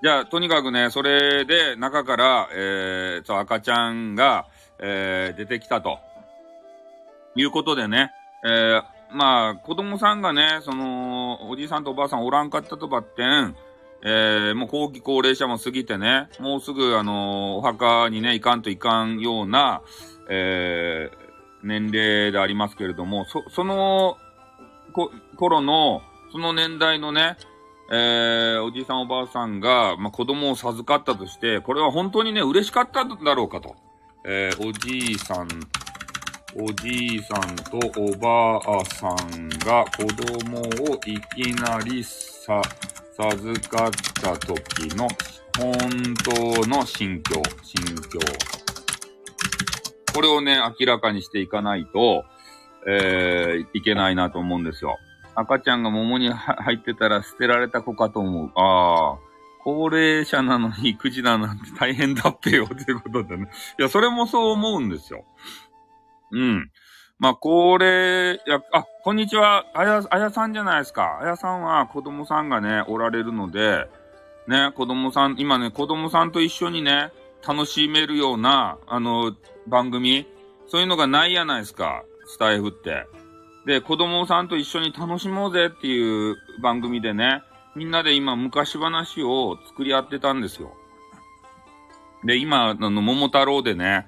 じゃあ、とにかくね、それで、中から、えー、そう、赤ちゃんが、えー、出てきたと。いうことでね、えー、まあ、子供さんがね、その、おじいさんとおばあさんおらんかったとばってん、えー、もう後期高齢者も過ぎてね、もうすぐ、あのー、お墓にね、行かんといかんような、えー、年齢でありますけれども、そ、その、こ、頃の、その年代のね、えー、おじいさんおばあさんが、まあ、子供を授かったとして、これは本当にね、嬉しかっただろうかと。えー、おじいさん、おじいさんとおばあさんが子供をいきなりさ、授かった時の本当の心境、心境。これをね、明らかにしていかないと、えー、いけないなと思うんですよ。赤ちゃんが桃に入ってたら捨てられた子かと思う。ああ。高齢者なのに育児だなんて大変だっぺよ、ということでね。いや、それもそう思うんですよ。うん。まあ、高齢、や、あ、こんにちは。あや、あやさんじゃないですか。あやさんは子供さんがね、おられるので、ね、子供さん、今ね、子供さんと一緒にね、楽しめるような、あの、番組、そういうのがないやないですか、スタイフって。で、子供さんと一緒に楽しもうぜっていう番組でね、みんなで今昔話を作り合ってたんですよ。で、今、あの、桃太郎でね、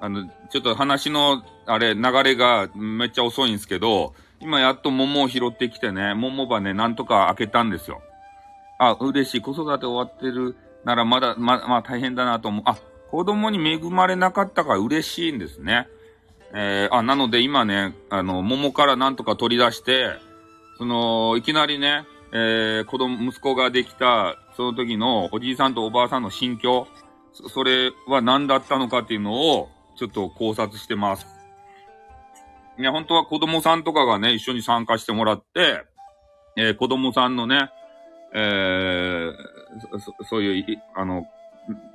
あの、ちょっと話の、あれ、流れがめっちゃ遅いんですけど、今やっと桃を拾ってきてね、桃ばね、なんとか開けたんですよ。あ、嬉しい。子育て終わってるならまだ、ま、まあ大変だなと思う。あ、子供に恵まれなかったから嬉しいんですね。えー、あ、なので今ね、あの、桃からなんとか取り出して、その、いきなりね、えー、子供、息子ができた、その時のおじいさんとおばあさんの心境、そそれは何だったのかっていうのを、ちょっと考察してます。いや、本当は子供さんとかがね、一緒に参加してもらって、えー、子供さんのね、えー、そそういう、あの、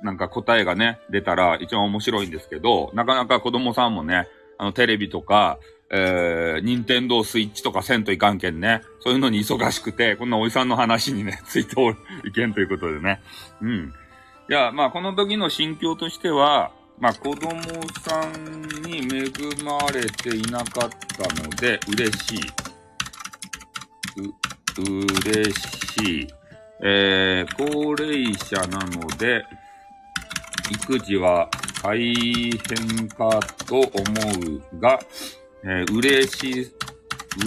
なんか答えがね、出たら一番面白いんですけど、なかなか子供さんもね、あの、テレビとか、えー、任天堂スイッチとかせんといかんけんね、そういうのに忙しくて、こんなおじさんの話にね、ついておる、いけんということでね。うん。いや、まあ、この時の心境としては、まあ、子供さんに恵まれていなかったので、嬉しい。う、嬉しい。えー、高齢者なので、育児は大変かと思うが、えー、嬉し、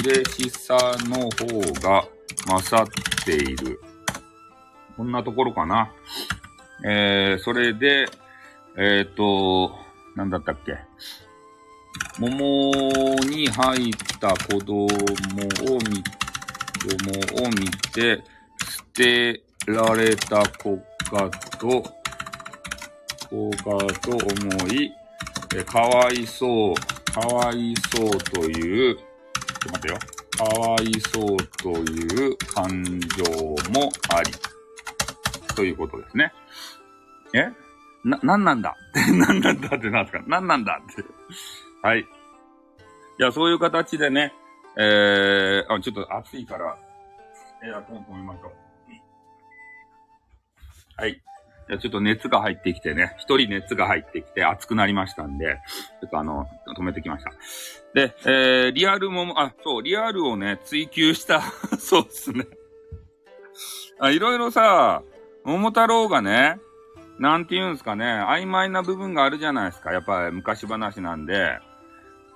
嬉しさの方が勝っている。こんなところかな。えー、それで、えっ、ー、と、なんだったっけ？桃に入った子供を見、子供を見て、捨てられた子かと、子かと思い、えかわいそう、かわいそうという、ちょっと待ってよ。かわいそうという感情もあり。ということですね。え？な、なんなんだ？っ てなんなんだってなんですか？なんなんだって。はい。いや、そういう形でね、えー、あ、ちょっと暑いから、エアコン止めましょう。はい。じゃちょっと熱が入ってきてね、一人熱が入ってきて熱くなりましたんで、ちょっとあの、止めてきました。で、えー、リアルも、あ、そう、リアルをね、追求した そうっすね。あ、いろいろさ、桃太郎がね、なんて言うんすかね、曖昧な部分があるじゃないですか。やっぱり昔話なんで。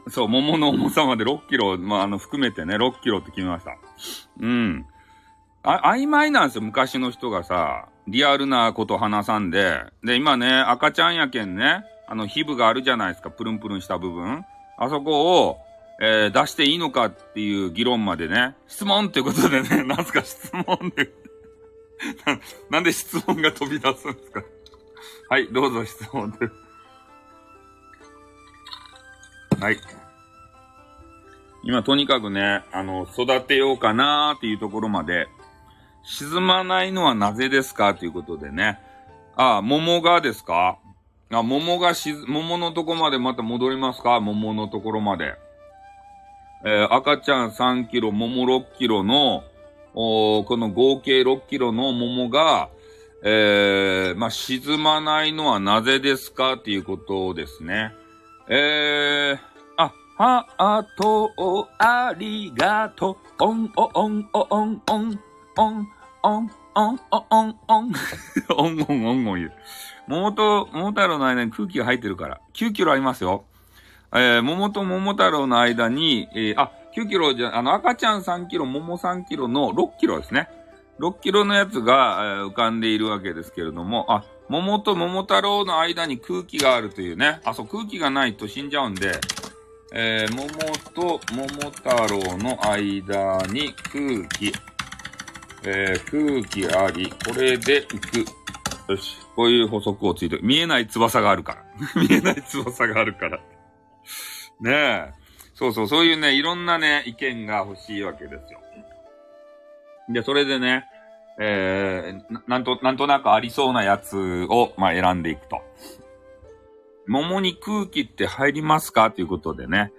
そう、桃の重さまで6キロ、まあ、あの、含めてね、6キロって決めました。うん。あ、曖昧なんですよ、昔の人がさ。リアルなこと話さんで。で、今ね、赤ちゃんやけんね、あの、皮膚があるじゃないですか、プルンプルンした部分。あそこを、えー、出していいのかっていう議論までね、質問っていうことでね、なんすか質問で な、なんで質問が飛び出すんですかはい、どうぞ質問です。はい。今、とにかくね、あの、育てようかなーっていうところまで、沈まないのはなぜですかということでね。ああ、桃がですか？あ、桃がし桃のとこまでまた戻りますか？桃のところまで。えー、赤ちゃん3キロ、桃6キロの、おこの合計6キロの桃が、えー、まあ、沈まないのはなぜですかっていうことですね。えー、あ、ハートをありがとう、オン、オン、オン、オン、オン、オン、オン、オン、オン、オン、オン、オン、オン、オン、言う。桃と桃太郎の間に空気が入ってるから。9キロありますよ。えー、桃と桃太郎の間に、えー、あ、9キロじゃ、あの、赤ちゃん3キロ、桃3キロの6キロですね。6キロのやつが、え、浮かんでいるわけですけれども、あ、桃と桃太郎の間に空気があるというね。あ、そう、空気がないと死んじゃうんで、えー、桃と桃太郎の間に空気、えー、空気あり、これで行く。よし。こういう補足をついて、見えない翼があるから。見えない翼があるから。ねえ。そうそう、そういうね、いろんなね、意見が欲しいわけですよ。で、それでね、えー、なんと、なんとなくありそうなやつを、まあ、選んでいくと。桃に空気って入りますか？ということでね、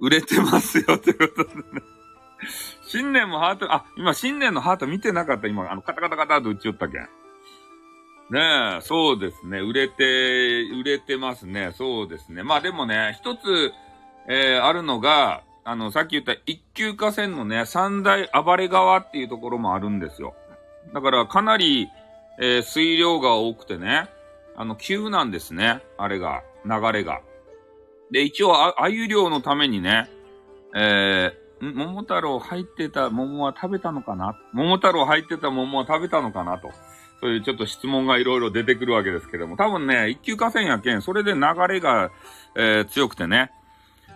売れてますよということでね。新年もハート、あ、今新年のハート見てなかった。今、あの、カタカタカタと打ち寄ったけん。ねえ、そうですね。売れて、売れてますね。そうですね。まあでもね、一つ、えー、あるのが、あの、さっき言った一級河川のね、三大暴れ川っていうところもあるんですよ。だからかなり、えー、水量が多くてね、あの、急なんですね。あれが、流れが。で、一応、あ、あゆ漁のためにね、えー、桃太郎入ってた桃は食べたのかな？桃太郎入ってた桃は食べたのかなと。そういうちょっと質問がいろいろ出てくるわけですけども、多分ね、一級河川やけん、それで流れが、えー、強くてね、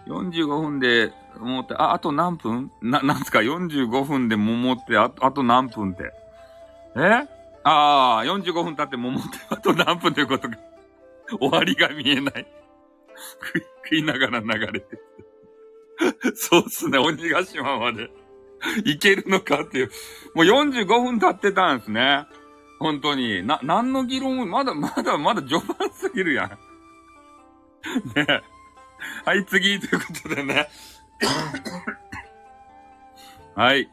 45分で桃って、あ、あと何分？な、なんすか ?45 分で桃って、ああと何分って。え？ああ、45分経って桃って、あと何分ということが、終わりが見えな い。食いながら流れて。そうっすね、鬼ヶ島まで。いけるのかっていう。もう45分経ってたんですね。本当に。な、何の議論まだ、まだ、まだ序盤すぎるやん。ねえはい、次ということでね。はい。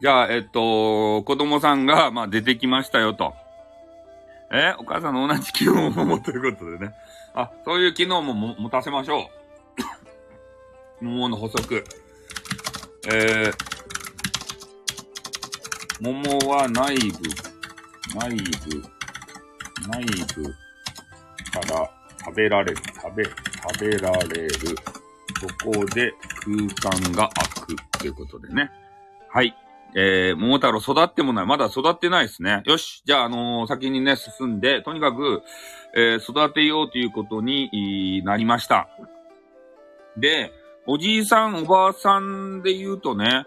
じゃあ、えっと、子供さんが、まあ、出てきましたよと。えお母さんの同じ機能を持ということでね。あ、そういう機能もも持たせましょう。桃の補足。えー、桃は内部、内部、内部から食べられる、食べ、食べられる。そこで空間が空くということでね。はい。えー、桃太郎育ってもない。まだ育ってないですね。よし。じゃあ、あのー、先にね、進んで、とにかく、えー、育てようということになりました。で、おじいさん、おばあさんで言うとね、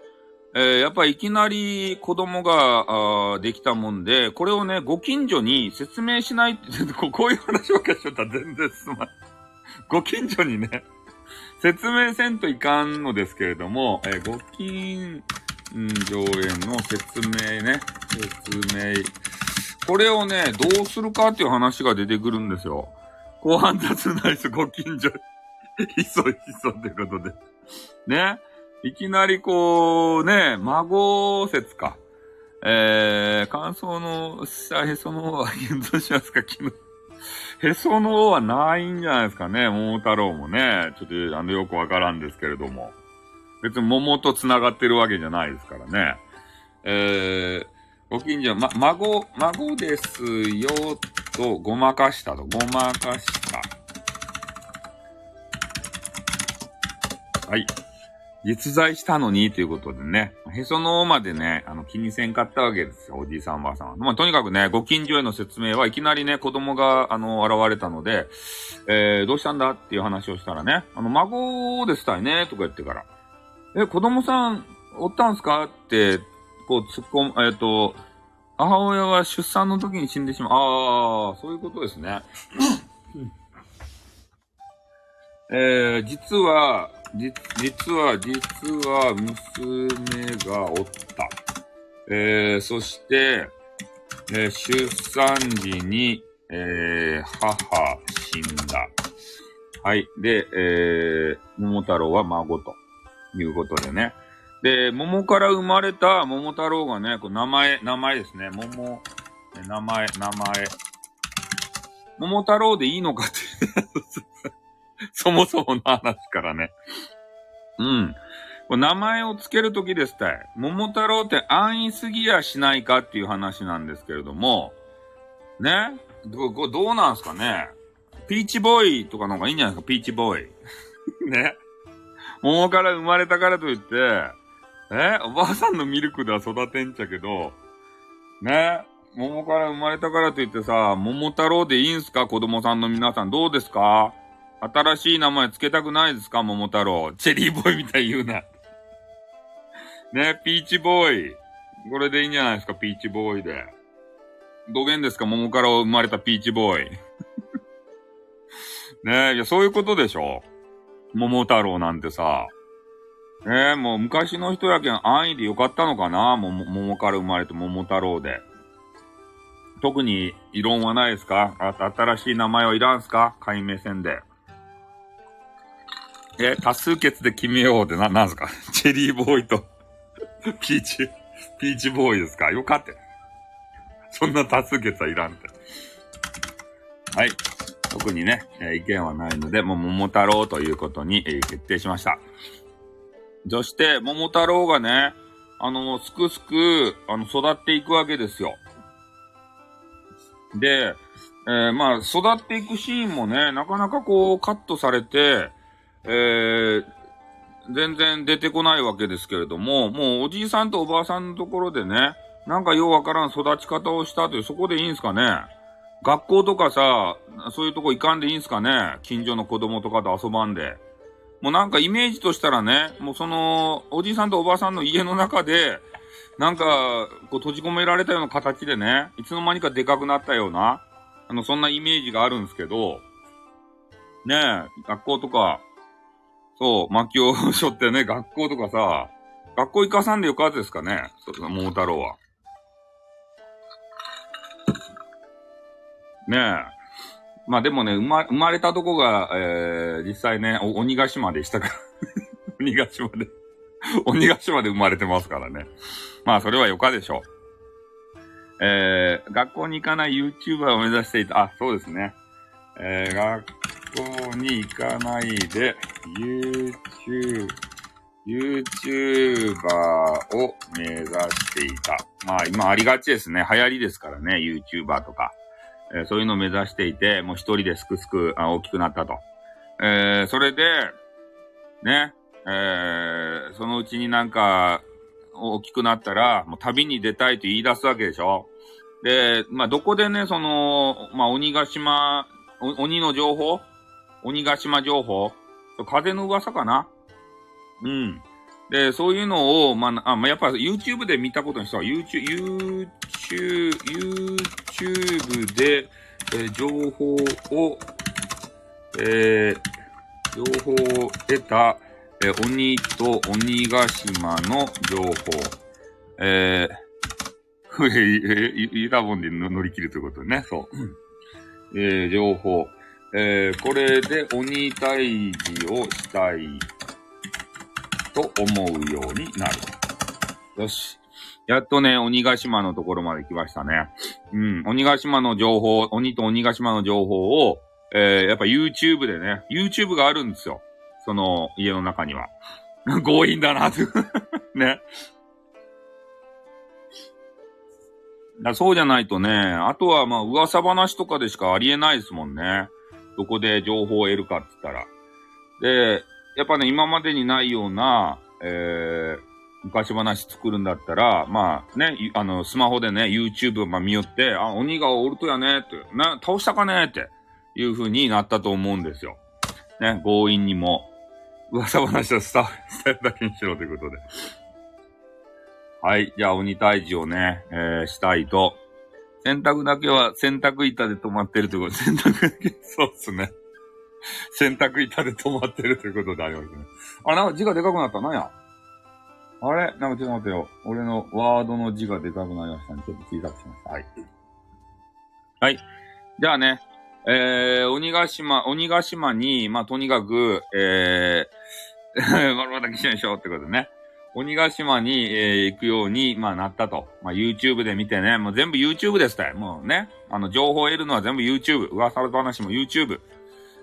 えー、やっぱいきなり子供があできたもんで、これをね、ご近所に説明しないって、こういう話ばっかしちゃったら全然すまん。ご近所にね、説明せんといかんのですけれども、えー、ご近所への説明ね、説明。これをね、どうするかっていう話が出てくるんですよ。後半雑ナイスご近所、ひそひそってことで。ね。いきなりこう、ね、孫説か。えー、感想の、さ、へその、どうしますか、昨日。へその緒はないんじゃないですかね、桃太郎もね。ちょっと、あの、よくわからんですけれども。別に桃と繋がってるわけじゃないですからね。えー、ご近所、ま、孫、孫ですよ、と、ごまかしたと、ごまかした。はい。実在したのにということでね、へその緒までね、あの、気にせんかったわけですよ、おじいさんおばあさんは。まあ、とにかくね、ご近所への説明はいきなりね、子供が、あの、現れたので、えー、どうしたんだっていう話をしたらね、あの、孫でしたいね、とか言ってから、え、子供さん、おったんすか？って、こう、突っ込む、えっ、ー、と、母親は出産の時に死んでしまう。ああ、そういうことですね。えー、実は、じ、実は、実は、娘がおった。えー、そして、えー、出産時に、えー、母、死んだ。はい。で、えー、桃太郎は孫ということでね。で、桃から生まれた桃太郎がね、こう名前、名前ですね。桃、名前、名前。桃太郎でいいのかって そもそもの話からね。うん。名前を付けるときですたい。桃太郎って安易すぎやしないかっていう話なんですけれども、ねど、どうなんすかねピーチボーイとかの方がいいんじゃないですかピーチボーイ。ね桃から生まれたからといって、えおばあさんのミルクでは育てんちゃけど、ね桃から生まれたからといってさ、桃太郎でいいんすか？子供さんの皆さんどうですか？新しい名前つけたくないですか？桃太郎。チェリーボーイみたい言うな。ね、ピーチボーイ。これでいいんじゃないですか、ピーチボーイで。どげんですか？桃から生まれたピーチボーイ。ねいや、そういうことでしょ桃太郎なんてさ。ねもう昔の人やけん安易でよかったのかな？桃、桃から生まれて桃太郎で。特に異論はないですか？新しい名前はいらんすか？解明戦で。え、多数決で決めようってな、なんすか？チェリーボーイとピーチ、ピーチボーイですか？よかって。そんな多数決はいらんって。はい。特にね、え、意見はないので、もう桃太郎ということに、え、決定しました。そして、桃太郎がね、あの、すくすく、あの、育っていくわけですよ。で、えー、まあ、育っていくシーンもね、なかなかこう、カットされて、えー、全然出てこないわけですけれども、もうおじいさんとおばあさんのところでね、なんかようわからん育ち方をしたという、そこでいいんすかね？学校とかさ、そういうとこ行かんでいいんすかね？近所の子供とかと遊ばんで。もうなんかイメージとしたらね、もうその、おじいさんとおばあさんの家の中で、なんか、こう閉じ込められたような形でね、いつの間にかでかくなったような、あの、そんなイメージがあるんですけど、ねえ、学校とか、そう、薪を しょってね、学校とかさ、学校行かさんでよかったですかね、そう桃太郎は。ねえ。まあでもね、生ま生まれたとこが、えー、実際ね、鬼ヶ島でしたから。鬼ヶ島で鬼ヶ島で生まれてますからね。まあそれはよかでしょう。えー、学校に行かない YouTuber を目指していた、あ、そうですね。えー、学校に行かないで、YouTube、YouTuber を目指していた。まあ今ありがちですね。流行りですからね、YouTuber とか。えー、そういうのを目指していて、もう一人ですくすくあ大きくなったと。えー、それで、ね、えー、そのうちになんか、大きくなったら、もう旅に出たいと言い出すわけでしょで、まあ、どこでね、その、まあ、鬼ヶ島、鬼の情報？鬼ヶ島情報？風の噂かな？うん。で、そういうのを、まあ、あまあ、やっぱ YouTube で見たことにしたら、YouTube、YouTube、YouTube で、えー、情報を、えー、情報を得た、えー、鬼と鬼ヶ島の情報。えー、えー、イラボンで乗り切るということね。そう。えー、情報。えー、これで鬼退治をしたいと思うようになる。よし。やっとね、鬼ヶ島のところまで来ましたね。うん。鬼ヶ島の情報、鬼と鬼ヶ島の情報を、えー、やっぱ YouTube でね、YouTube があるんですよ。その家の中には。強引だなって ね。だそうじゃないとね、あとはまあ噂話とかでしかありえないですもんね。どこで情報を得るかって言ったら。で、やっぱね、今までにないような、えー、昔話作るんだったら、まあね、あの、スマホでね、YouTube まあ見よって、あ、鬼がおるとやねって、な、倒したかねっていう風になったと思うんですよ。ね、強引にも。噂話を伝えるだけにしろということで。はい。じゃあ、鬼退治をね、えー、したいと。洗濯だけは洗濯板で止まってるということで、洗濯だけ、そうっすね。洗濯板で止まってるということでありますね。あ、なんか字がでかくなった。なんやあれ？なんかちょっと待ってよ。俺のワードの字がでかくなりましたね。ちょっと小さくしました。はい。はい。じゃあね、えー、鬼ヶ島、鬼ヶ島に、まあ、とにかく、えー、ま るまた来ちゃいしょってことね。鬼ヶ島に、えー、行くように、まあ、なったと。まあ、YouTube で見てね、もう全部 YouTube ですたい。もうね、あの、情報を得るのは全部 YouTube。噂の話も YouTube。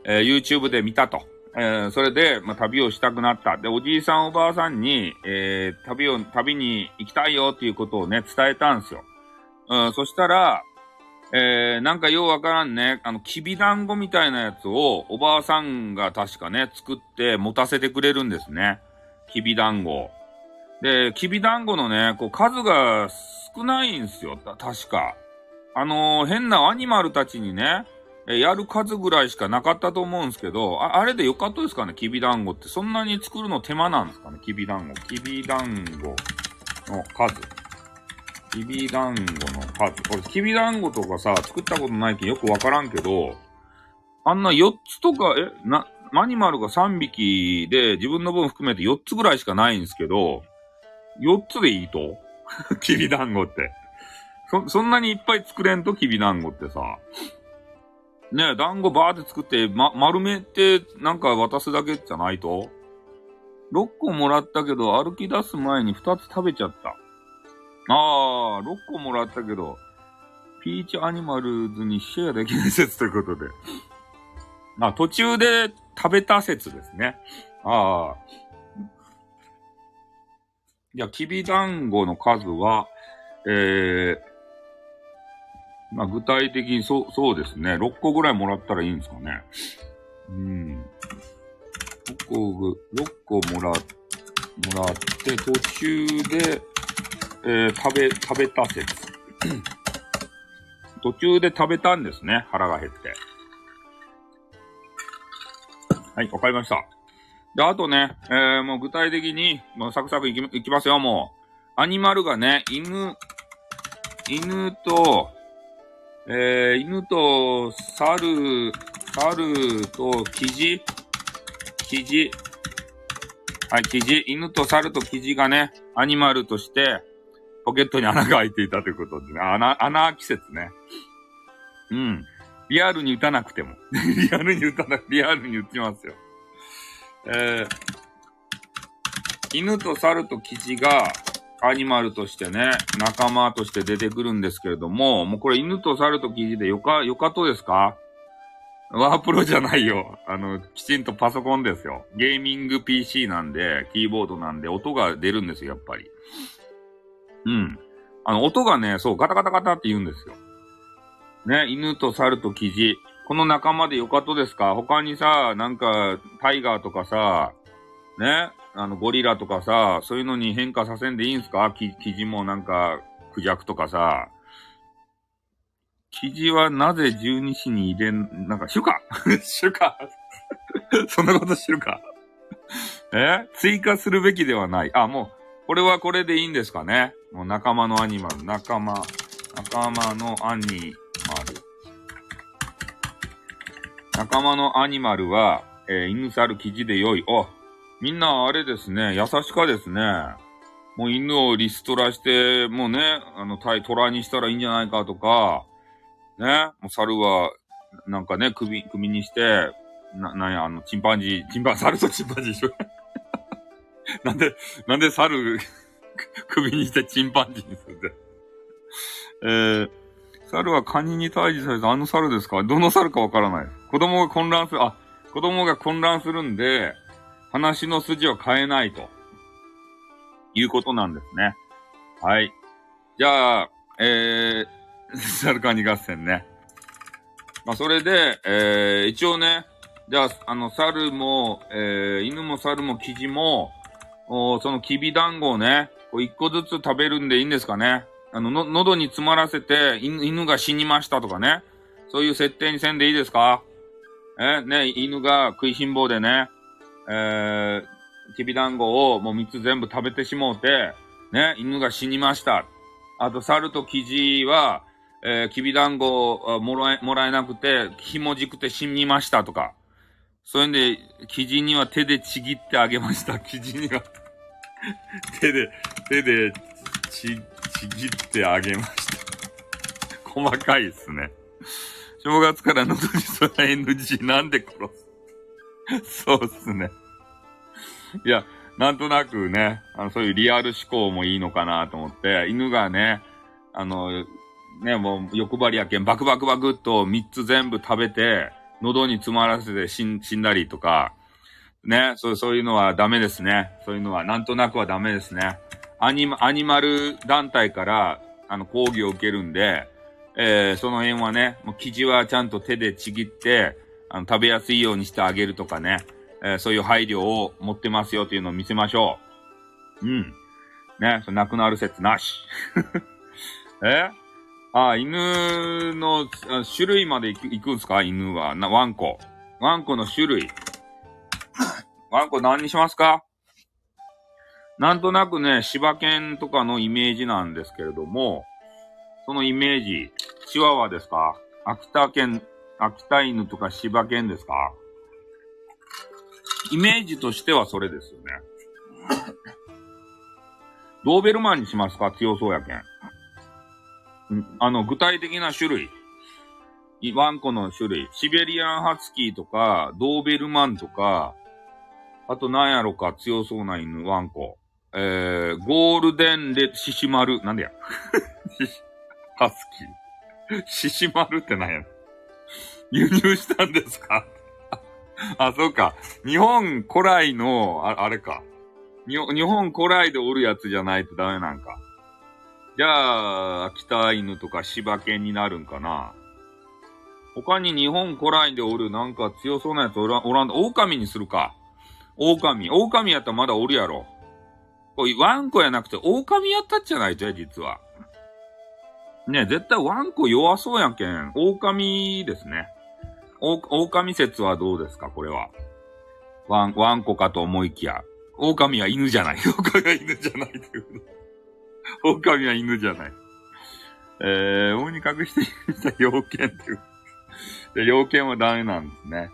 えー、YouTube で見たと。えー、それで、まあ、旅をしたくなった。で、おじいさんおばあさんに、えー、旅を、旅に行きたいよっていうことをね、伝えたんですよ。うん、そしたら、えー、なんかようわからんね、あの、きびだんごみたいなやつを、おばあさんが確かね、作って持たせてくれるんですね。きびだんご。で、きびだんごのね、こう、数が少ないんですよ、確か。あのー、変なアニマルたちにね、えやる数ぐらいしかなかったと思うんですけど、あ、あれでよかったですかね？きびだんごって。そんなに作るの手間なんですかね？きびだんご。きびだんごの数。きびだんごの数。これ、きびだんごとかさ、作ったことないけどよくわからんけど、あんな4つとか、え、な、マニマルが3匹で自分の分含めて4つぐらいしかないんですけど、4つでいいと？きびだんごって。そ、そんなにいっぱい作れんときびだんごってさ。ねえ、団子バーって作って、ま、丸めてなんか渡すだけじゃないと ?6 個もらったけど、歩き出す前に2つ食べちゃった。ああ、6個もらったけど、ピーチアニマルズにシェアできない説ということで。あ、途中で食べた説ですね。ああ。じゃあ、きびだんごの数は、えー、まあ、具体的にそう、そうですね。6個ぐらいもらったらいいんですかね。うん。6個ぐ、6個もら、もらって、途中で、えー、食べ、食べた説。途中で食べたんですね。腹が減って。はい、わかりました。で、あとね、えー、もう具体的に、もうサクサクいきいきますよ、もう。アニマルがね、犬、犬と、えー、犬と猿、猿とキジ、キジ、はい、キジ、犬と猿とキジがね、アニマルとして、ポケットに穴が開いていたということでね、穴、穴季節ね。うん。リアルに打たなくても。リアルに打たなく、リアルに打ちますよ。えー、犬と猿とキジが、アニマルとしてね、仲間として出てくるんですけれども、もうこれ犬と猿とキジでよか、よかとですか？ワープロじゃないよ。あの、きちんとパソコンですよ。ゲーミング PC なんで、キーボードなんで、音が出るんですよ、やっぱり。うん。あの、音がね、そう、ガタガタガタって言うんですよ。ね、犬と猿とキジ。この仲間でよかとですか？他にさ、なんか、タイガーとかさ、ね、あの、ゴリラとかさ、そういうのに変化させんでいいんすか？きキジもなんか、クジャクとかさ。キジはなぜ十二支に入れん、なんか、知るか？知るか？そんなこと知るか？え？追加するべきではない。あ、もう、これはこれでいいんですかね？もう仲間のアニマル、仲間、仲間のアニマル。仲間のアニマルは、えー、犬猿キジで良い。あ、みんなあれですね、優しかですね。もう犬をリストラして、もうね、あの、対虎にしたらいいんじゃないかとか、ね、もう猿は、なんかね、首、首にして、な、なんや、あの、チンパンジー、チンパン、猿と チンパンジー一緒。なんで、なんで猿、首にしてチンパンジーにするんだえー、猿はカニに退治されたあの猿ですか？どの猿かわからない。子供が混乱する、あ、子供が混乱するんで、話の筋を変えないと。いうことなんですね。はい。じゃあ、えー、猿カニ合戦ね。まあ、それで、えー、一応ね、じゃあ、あの、猿も、えー、犬も猿もキジも、おそのきび団子をね、こう一個ずつ食べるんでいいんですかね。あの、の、喉に詰まらせて、犬が死にましたとかね。そういう設定にせんでいいですか？え、ね、犬が食いしん坊でね、えー、きびだんごをもう三つ全部食べてしもうて、ね、犬が死にました。あと、猿とキジは、えー、きびだんごをもらえ、もらえなくて、ひもじくて死にましたとか。そういうんで、キジには手でちぎってあげました。キジには 手で、手でち、ちぎってあげました。細かいですね。正月から喉にそら NG なんで殺す そうっすね。いや、なんとなくね、あの、そういうリアル思考もいいのかなと思って、犬がね、あの、ね、もう欲張りやけん、バクバクバクっと3つ全部食べて、喉に詰まらせて死んだりとか、ね、そう、そういうのはダメですね。そういうのは、なんとなくはダメですね。アニマ、アニマル団体から、あの、講義を受けるんで、えー、その辺はね、もう生地はちゃんと手でちぎって、あの、食べやすいようにしてあげるとかね、えー、そういう配慮を持ってますよというのを見せましょう。うん。ね、そなくなる説なし。え？あ、犬の種類まで行くくんすか？犬は。な、ワンコ。ワンコの種類。ワンコ何にしますか？なんとなくね、柴犬とかのイメージなんですけれども、そのイメージ、チワワですか？秋田県、秋田犬とか柴犬ですか？イメージとしてはそれですよね。ドーベルマンにしますか？強そうやけん。あの、具体的な種類。ワンコの種類。シベリアンハスキーとか、ドーベルマンとか、あと何やろか強そうな犬、ワンコ。えー、ゴールデンレ、シシマル。なんでや？ハスキー。シシマルって何や？輸入したんですか？あ、そうか。日本古来の、ああれか。日本古来でおるやつじゃないとダメなんか。じゃあ、秋田犬とか柴犬になるんかな。他に日本古来でおるなんか強そうなやつおらん、おらん、狼にするか。狼。狼やったらまだおるやろ。これワンコやなくて狼やったっじゃないとや、実は。ね絶対ワンコ弱そうやけん。狼ですね。狼説はどうですか？これは。ワン、ワンコかと思いきや、狼は犬じゃない。狼は犬じゃないということ。狼は犬じゃない。えー、大に隠していた要件っていう。で要件はダメなんですね。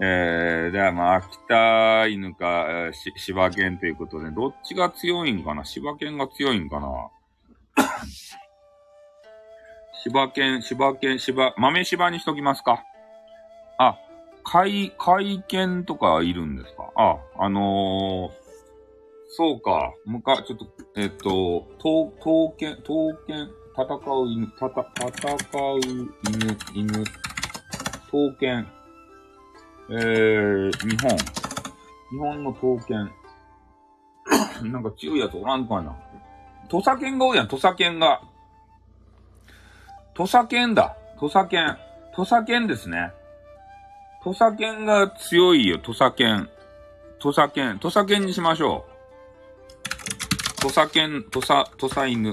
えー、ではまあ、秋田犬か、えー、し、柴犬ということで、どっちが強いんかな？柴犬が強いんかな？柴犬、柴犬、柴、豆柴にしときますか。あ、海、海犬とかいるんですかあ、あのー、そうか。むか、ちょっと、えっと、刀、刀剣、刀剣、戦う犬、たた、戦う犬、犬、刀剣。えー、日本。日本の刀剣。なんか強いやつおらんかいな。土佐犬が多いやん、土佐犬が。土佐犬だ。土佐犬。土佐犬ですね。土佐犬が強いよ、土佐犬。土佐犬。土佐犬にしましょう。土佐犬、土佐、土佐犬。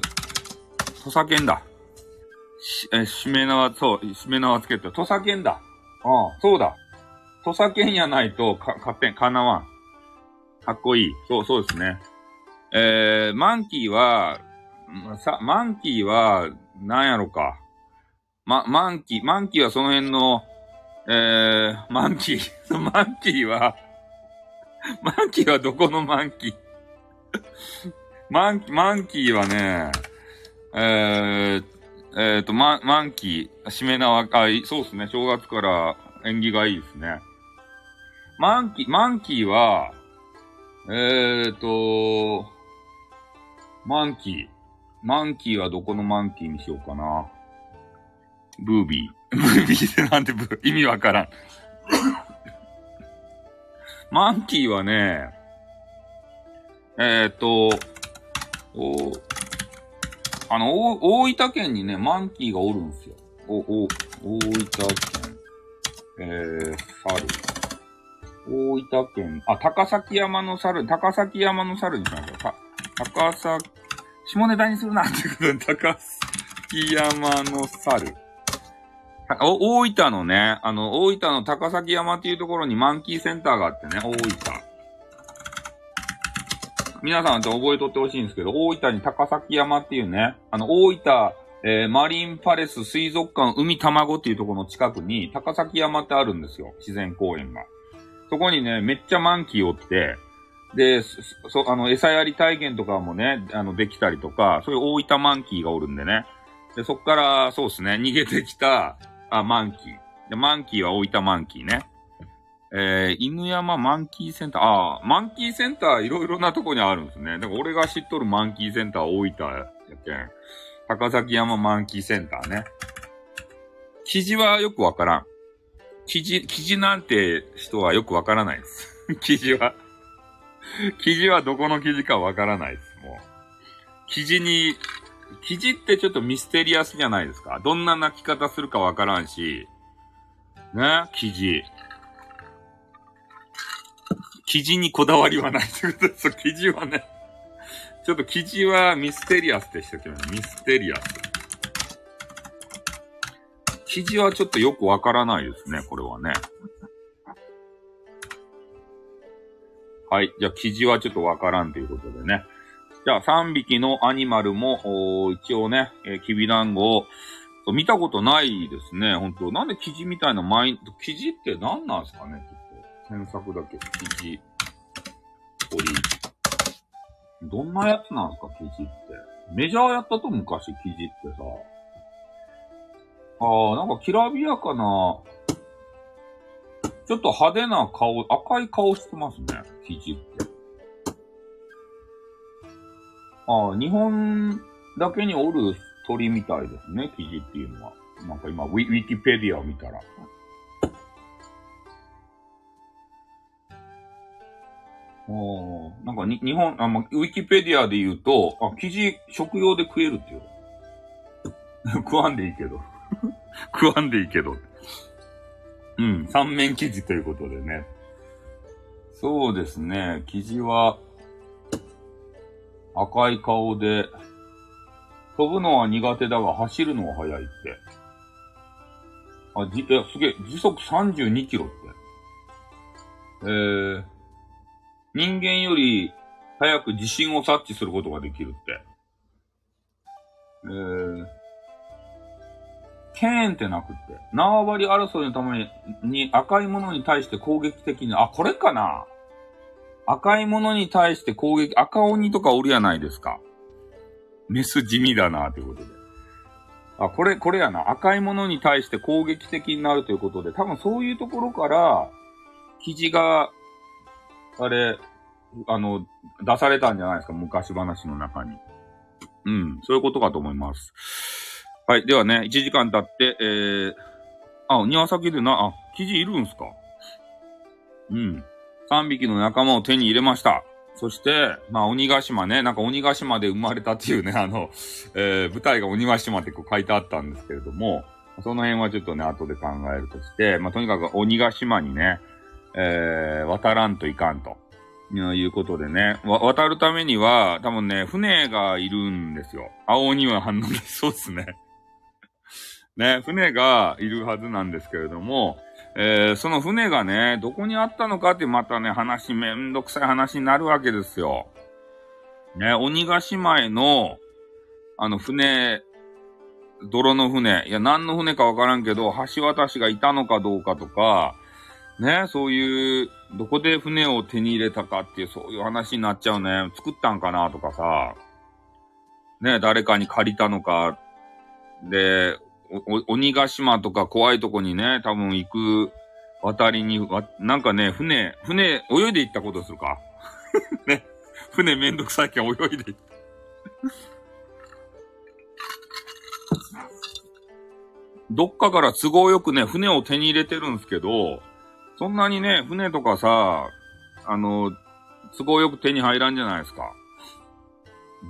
土佐犬だ。し、え、しめ縄、そう、しめ縄つけて、土佐犬だ。ああ、そうだ。土佐犬やないと、か、勝手、かなわん。かっこいい。そう、そうですね。えー、マンキーは、さ、マンキーは、なんやろか。ま、マンキー、マンキーはその辺の、えー、マンキー、マンキーは、マンキーはどこのマンキー？マン、マンキーはね、えー、えっ、ー、と、マンマンキー、しめ縄、あ、そうですね、正月から縁起がいいですね。マンキー、マンキーは、え、ー、と、マンキー。マンキーはどこのマンキーにしようかな。ブービー。ブービーってなんてブ、意味わからん。マンキーはね、えっ、と、お、あの、大分県にね、マンキーがおるんですよ。お、お、大分県。えー、猿。大分県、あ、高崎山の猿、高崎山の猿にしましょう。た、高崎、下ネタにするなってことで、高崎山の猿。お、大分のね、あの、大分の高崎山っていうところにマンキーセンターがあってね、大分。皆さんと覚えとってほしいんですけど、大分に高崎山っていうね、あの、大分、えー、マリンパレス水族館海卵っていうところの近くに高崎山ってあるんですよ。自然公園が。そこにね、めっちゃマンキーおって、で、そ、あの、餌やり体験とかもね、あの、できたりとか、そういう大分マンキーがおるんでね。で、そっから、そうですね、逃げてきた、あ、マンキー。で、マンキーは大分マンキーね。えー、犬山マンキーセンター、ああマンキーセンターいろいろなとこにあるんですね。だから俺が知っとるマンキーセンター大分やけん。高崎山マンキーセンターね。記事はよくわからん。記事、記事なんて人はよくわからないです。記事は。記事はどこの記事かわからないです、もう。記事に、記事ってちょっとミステリアスじゃないですか？どんな泣き方するかわからんし。ね、記事。記事にこだわりはないってことです。記事はね。ちょっと記事はミステリアスでしたけどね。ミステリアス。記事はちょっとよくわからないですね、これはね。はい。じゃあ、記事はちょっとわからんということでね。じゃあ、3匹のアニマルも、一応ね、えー、キビ団子を、見たことないですね、本当なんで記事みたいなマイン、記事って何なんですかね、ちょっと。検索だけ、記事。鳥。どんなやつなんですか、記事って。メジャーやったと昔、記事ってさ。ああ、なんかきらびやかな、ちょっと派手な顔、赤い顔してますね、生地って。ああ、日本だけにおる鳥みたいですね、生地っていうのは。なんか今、ウィウィキペディアを見たら。おなんかに、日本、あ、まウィキペディアで言うと、あ、生地食用で食えるっていう。食わんでいいけど。食わんでいいけど。うん、三面生地ということでね。そうですね、生地は、赤い顔で、飛ぶのは苦手だが走るのは速いって。あ、じ、え、すげえ、時速32キロって。えー、人間より早く地震を察知することができるって。えー、ケーンってなくって。縄張り争いのために赤いものに対して攻撃的に、あ、これかな？赤いものに対して攻撃、赤鬼とかおるやないですか。メス地味だな、ということで。あ、これ、これやな。赤いものに対して攻撃的になるということで、多分そういうところから、記事が、あれ、あの、出されたんじゃないですか。昔話の中に。うん、そういうことかと思います。はい。ではね、1時間経って、えー、あ、庭先でな、あ、記事いるんすかうん。3匹の仲間を手に入れました。そして、まあ、鬼ヶ島ね、なんか鬼ヶ島で生まれたっていうね、あの、えー、舞台が鬼ヶ島ってこう書いてあったんですけれども、その辺はちょっとね、後で考えるとして、まあ、とにかく鬼ヶ島にね、えー、渡らんといかんと。いうことでね、渡るためには、多分ね、船がいるんですよ。青鬼は反応でそうですね。ね、船がいるはずなんですけれども、えー、その船がね、どこにあったのかってまたね、話、めんどくさい話になるわけですよ。ね、鬼ヶ島への、あの船、泥の船、いや、何の船かわからんけど、橋渡しがいたのかどうかとか、ね、そういう、どこで船を手に入れたかっていう、そういう話になっちゃうね。作ったんかなとかさ、ね、誰かに借りたのか、で、お鬼ヶ島とか怖いとこにね、多分行く渡りに、わ、なんかね、船、船、泳いで行ったことするか？ね。船めんどくさいけん泳いで行った。どっかから都合よくね、船を手に入れてるんですけど、そんなにね、船とかさ、あの、都合よく手に入らんじゃないですか。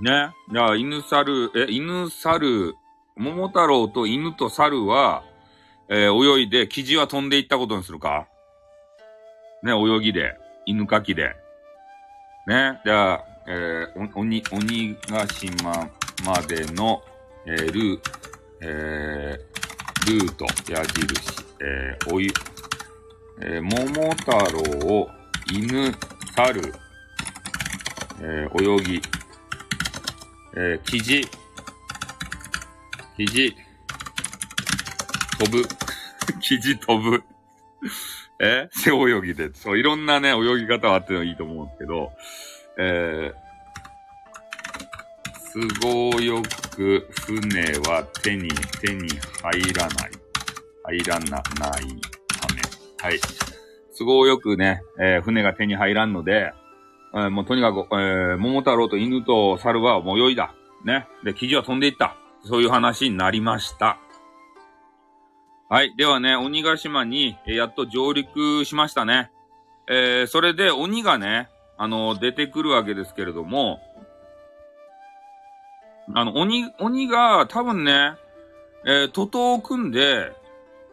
ね。じゃあ、犬猿、え、犬猿、桃太郎と犬と猿は、えー、泳いで、生地は飛んでいったことにするか？ね、泳ぎで、犬かきで。ね、じゃあ、えー、鬼、鬼ヶ島までの、えー、ルー、えー、ルート、矢印、えー、お湯、えー、桃太郎、犬、猿、えー、泳ぎ、えー、生地、肘、飛ぶ。肘飛ぶ。え？背 泳ぎで。そう、いろんなね、泳ぎ方はあってのいいと思うんですけど、えー、都合よく船は手に、手に入らない。入らな、ないため。はい。都合よくね、えー、船が手に入らんので、えー、もうとにかく、えー、桃太郎と犬と猿はもう泳いだ。ね。で、生地は飛んでいった。そういう話になりました。はい。ではね、鬼ヶ島に、えやっと上陸しましたね。えー、それで鬼がね、あの、出てくるわけですけれども、あの、鬼、鬼が多分ね、えー、徒党を組んで、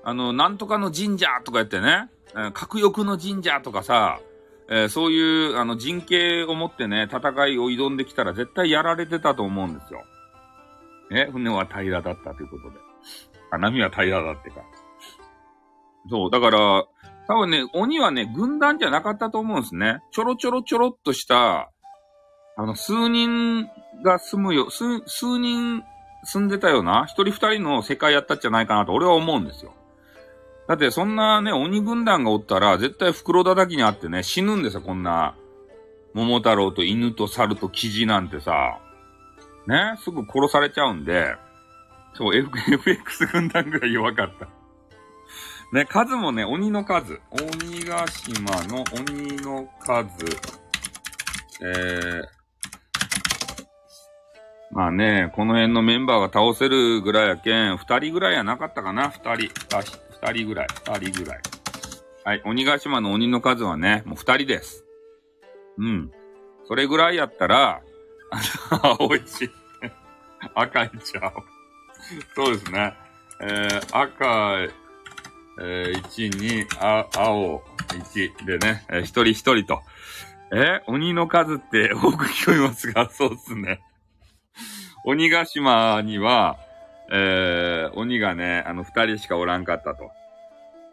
あの、なんとかの神社とか言ってね、えー、核欲の神社とかさ、えー、そういう、あの、人形を持ってね、戦いを挑んできたら絶対やられてたと思うんですよ。ね、船は平らだったということで。あ、波は平らだってか。そう、だから、多分ね、鬼はね、軍団じゃなかったと思うんですね。ちょろちょろちょろっとした、あの、数人が住むよ、数、数人住んでたような、一人二人の世界やったんじゃないかなと俺は思うんですよ。だってそんなね、鬼軍団がおったら、絶対袋叩きにあってね、死ぬんですよ、こんな。桃太郎と犬と猿とキジなんてさ。ね、すぐ殺されちゃうんで、そう、F、FX 軍団ぐらい弱かった。ね、数もね、鬼の数。鬼ヶ島の鬼の数。えー、まあね、この辺のメンバーが倒せるぐらいやけん、二人ぐらいやなかったかな？二人。二人ぐらい。二人ぐらい。はい、鬼ヶ島の鬼の数はね、もう二人です。うん。それぐらいやったら、青 いし、赤いちゃう。そうですね。えー、赤、えー、1に、あ、青、1でね、えー、一人一人と。えー、鬼の数って多く聞こえますが、そうっすね。鬼ヶ島には、えー、鬼がね、あの、二人しかおらんかったと。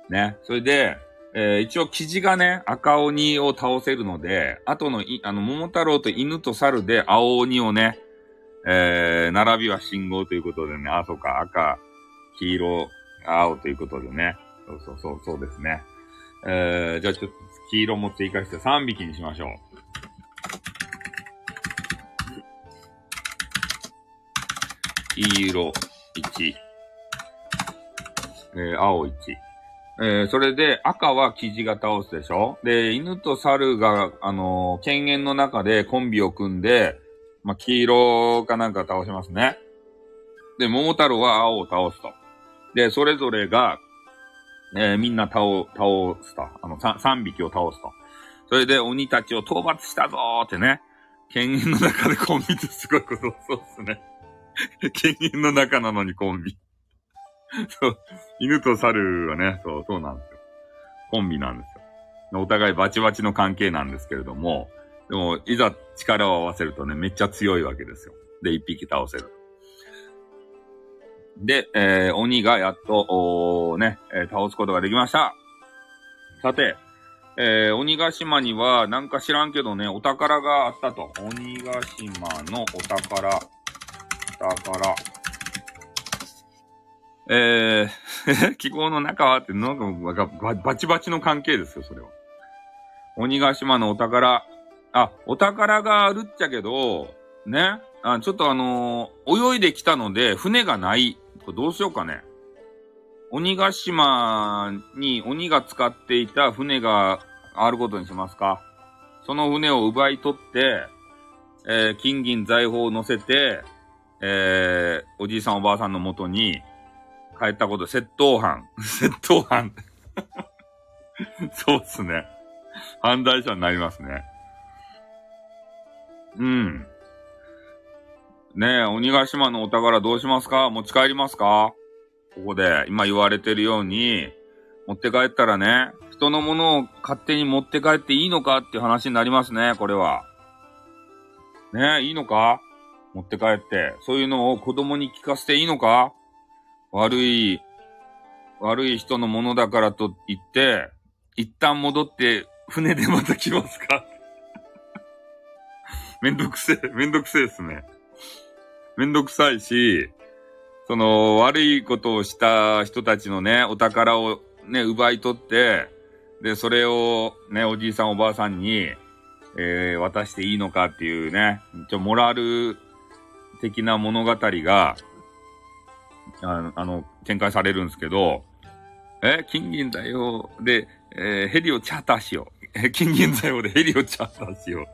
ね。それで、えー、一応記事がね、赤鬼を倒せるので、後のい、あの、桃太郎と犬と猿で青鬼をね、えー、並びは信号ということでね、あ、そうか、赤、黄色、青ということでね。そうそうそう、そうですね。えー、じゃあちょっと黄色も追加して3匹にしましょう。黄色1、えー、青1。えー、それで赤は生地が倒すでしょ？で、犬と猿が、あのー、犬猿の中でコンビを組んで、まあ、黄色かなんか倒しますね。で、桃太郎は青を倒すと。で、それぞれが、えー、みんな倒、倒すと。あの、3匹を倒すと。それで鬼たちを討伐したぞーってね。犬猿の中でコンビってすごいこと、そうっすね。犬猿の中なのにコンビ。そう。犬と猿はね、そう、そうなんですよ。コンビなんですよ。お互いバチバチの関係なんですけれども、でも、いざ力を合わせるとね、めっちゃ強いわけですよ。で、一匹倒せる。で、えー、鬼がやっと、おね、えー、倒すことができました。さて、えー、鬼ヶ島には、なんか知らんけどね、お宝があったと。鬼ヶ島のお宝。お宝。えー、記号の中はって、なんかバ、バチバチの関係ですよ、それは。鬼ヶ島のお宝。あ、お宝があるっちゃけど、ね。あちょっとあのー、泳いできたので、船がない。これどうしようかね。鬼ヶ島に鬼が使っていた船があることにしますか。その船を奪い取って、えー、金銀財宝を乗せて、えー、おじいさんおばあさんのもとに帰ったこと、窃盗犯。窃盗犯。そうっすね。犯罪者になりますね。うん。ねえ、鬼ヶ島のお宝どうしますか？持ち帰りますか？ここで、今言われてるように、持って帰ったらね、人のものを勝手に持って帰っていいのか？っていう話になりますね、これは。ねえ、いいのか？持って帰って。そういうのを子供に聞かせていいのか？悪い、悪い人のものだからと言って、一旦戻って船でまた来ますか？めんどくせえ、めんどくせえですね。めんどくさいし、その悪いことをした人たちのね、お宝をね、奪い取って、で、それをね、おじいさんおばあさんに、えー、渡していいのかっていうね、ちょ、モラル的な物語が、ああの、展開されるんですけど、え、金銀財宝で、えー、ヘリをチャーターしよう。え、金銀財宝でヘリをチャーターしよう。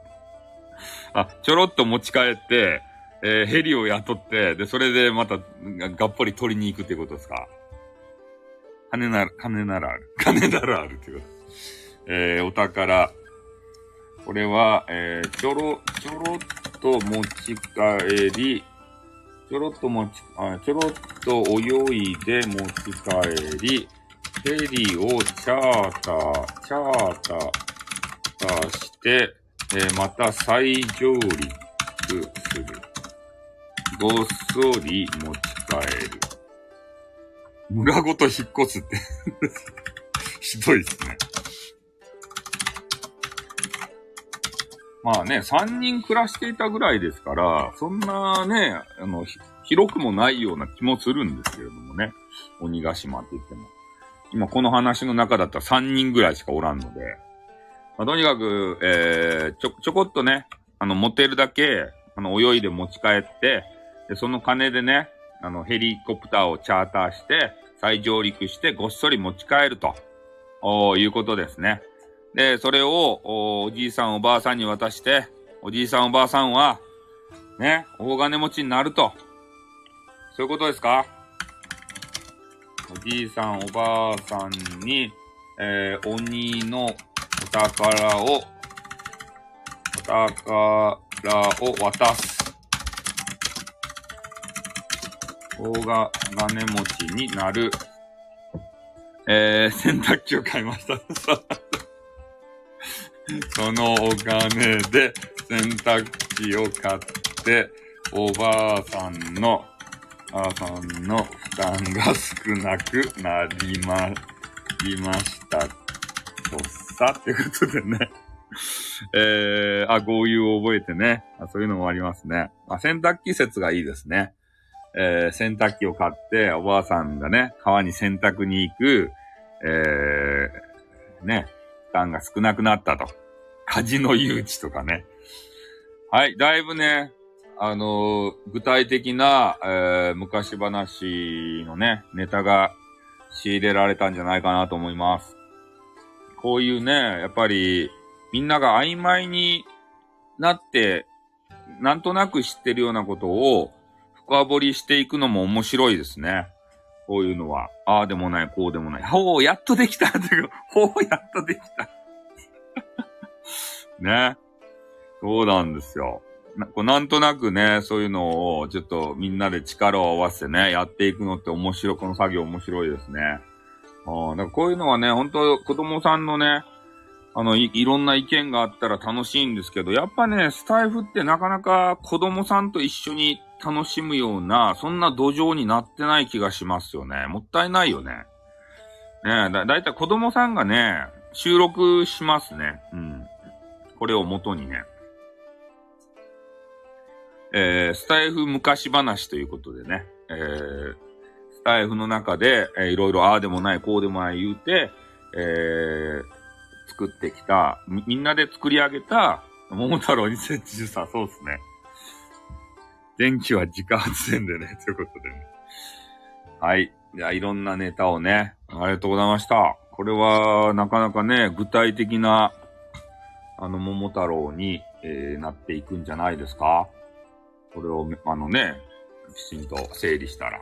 あ、ちょろっと持ち帰って、えー、ヘリを雇って、で、それでまた、がっぽり取りに行くってことですか金なら、金ならある。金ならあるってこと。えー、お宝。これは、えー、ちょろ、ちょろっと持ち帰り、ちょろっと持ち、あちょろっと泳いで持ち帰り、ヘリーをチャーター、チャーターして、えー、また再上陸する。ごっそり持ち帰る。村ごと引っ越すって ひどいっすね。まあね、三人暮らしていたぐらいですから、そんなね、あの、広くもないような気もするんですけれどもね。鬼ヶ島って言っても。今この話の中だったら三人ぐらいしかおらんので。まあ、とにかく、えー、ちょ、ちょこっとね、あの、持てるだけ、あの、泳いで持ち帰って、で、その金でね、あの、ヘリコプターをチャーターして、再上陸してごっそり持ち帰ると、おいうことですね。で、それをお、じいさんおばあさんに渡して、おじいさんおばあさんは、ね、大金持ちになると。そういうことですか？おじいさんおばあさんに、えー、鬼のお宝を、お宝を渡す。大金持ちになる。えー、洗濯機を買いました。そのお金で洗濯機を買って、おばあさんの、おばあさんの負担が少なくなりま、りました。とさってことでね。えー、あ、豪遊を覚えてね。あそういうのもありますね。あ、洗濯機説がいいですね。えー、洗濯機を買って、おばあさんがね、川に洗濯に行く、えー、ね、担が少なくなったと。家事の誘致とかね。はい、だいぶね、あのー、具体的な、えー、昔話のね、ネタが仕入れられたんじゃないかなと思います。こういうね、やっぱり、みんなが曖昧になって、なんとなく知ってるようなことを深掘りしていくのも面白いですね。こういうのは。ああでもない、こうでもない。ほう、やっとできたって ほう、やっとできた ね。そうなんですよ。なこうなんとなくね、そういうのをちょっとみんなで力を合わせてね、やっていくのって面白い、この作業面白いですね。あだかこういうのはね、本当子供さんのね、あのい、いろんな意見があったら楽しいんですけど、やっぱね、スタイフってなかなか子供さんと一緒に楽しむような、そんな土壌になってない気がしますよね。もったいないよね。ねだ、だいたい子供さんがね、収録しますね。うん。これを元にね。えー、スタイフ昔話ということでね、えー、スタイフの中で、えー、いろいろああでもない、こうでもない言うて、えー、作ってきた、み、んなで作り上げた、桃太郎2013、そうですね。電気は自家発電でね、ということでね。はい。じゃあ、いろんなネタをね、ありがとうございました。これは、なかなかね、具体的な、あの、桃太郎に、えー、なっていくんじゃないですかそれを、あのね、きちんと整理したら。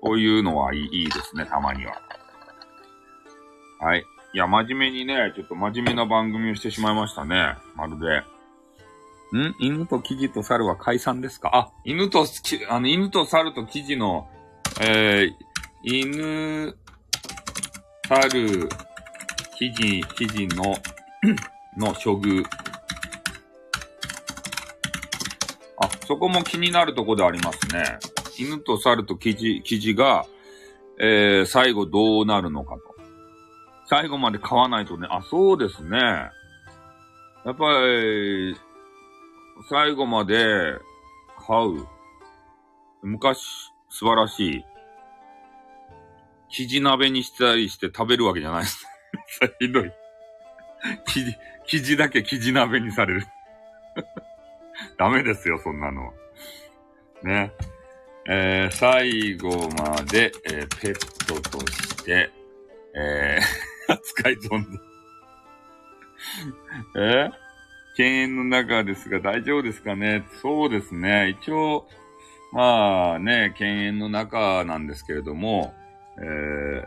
こういうのはいいいいですね、たまには。はい。いや、真面目にね、ちょっと真面目な番組をしてしまいましたね。まるで。ん？犬とキジと猿は解散ですか？あ、犬と、あの、犬と猿とキジの、えー、犬、猿、キジ、キジの、の処遇あ、そこも気になるとこでありますね。犬と猿と生地、生地が、えー、最後どうなるのかと。最後まで買わないとね、あ、そうですね。やっぱり、最後まで買う。昔、素晴らしい。生地鍋にしたりして食べるわけじゃないです。ひどい。生地、生地だけ生地鍋にされる。ダメですよ、そんなの。ね。えー、最後まで、えー、ペットとして、えー、扱い存在。え、犬猿の中ですが大丈夫ですかね？そうですね。一応、まあね、犬猿の中なんですけれども、えー、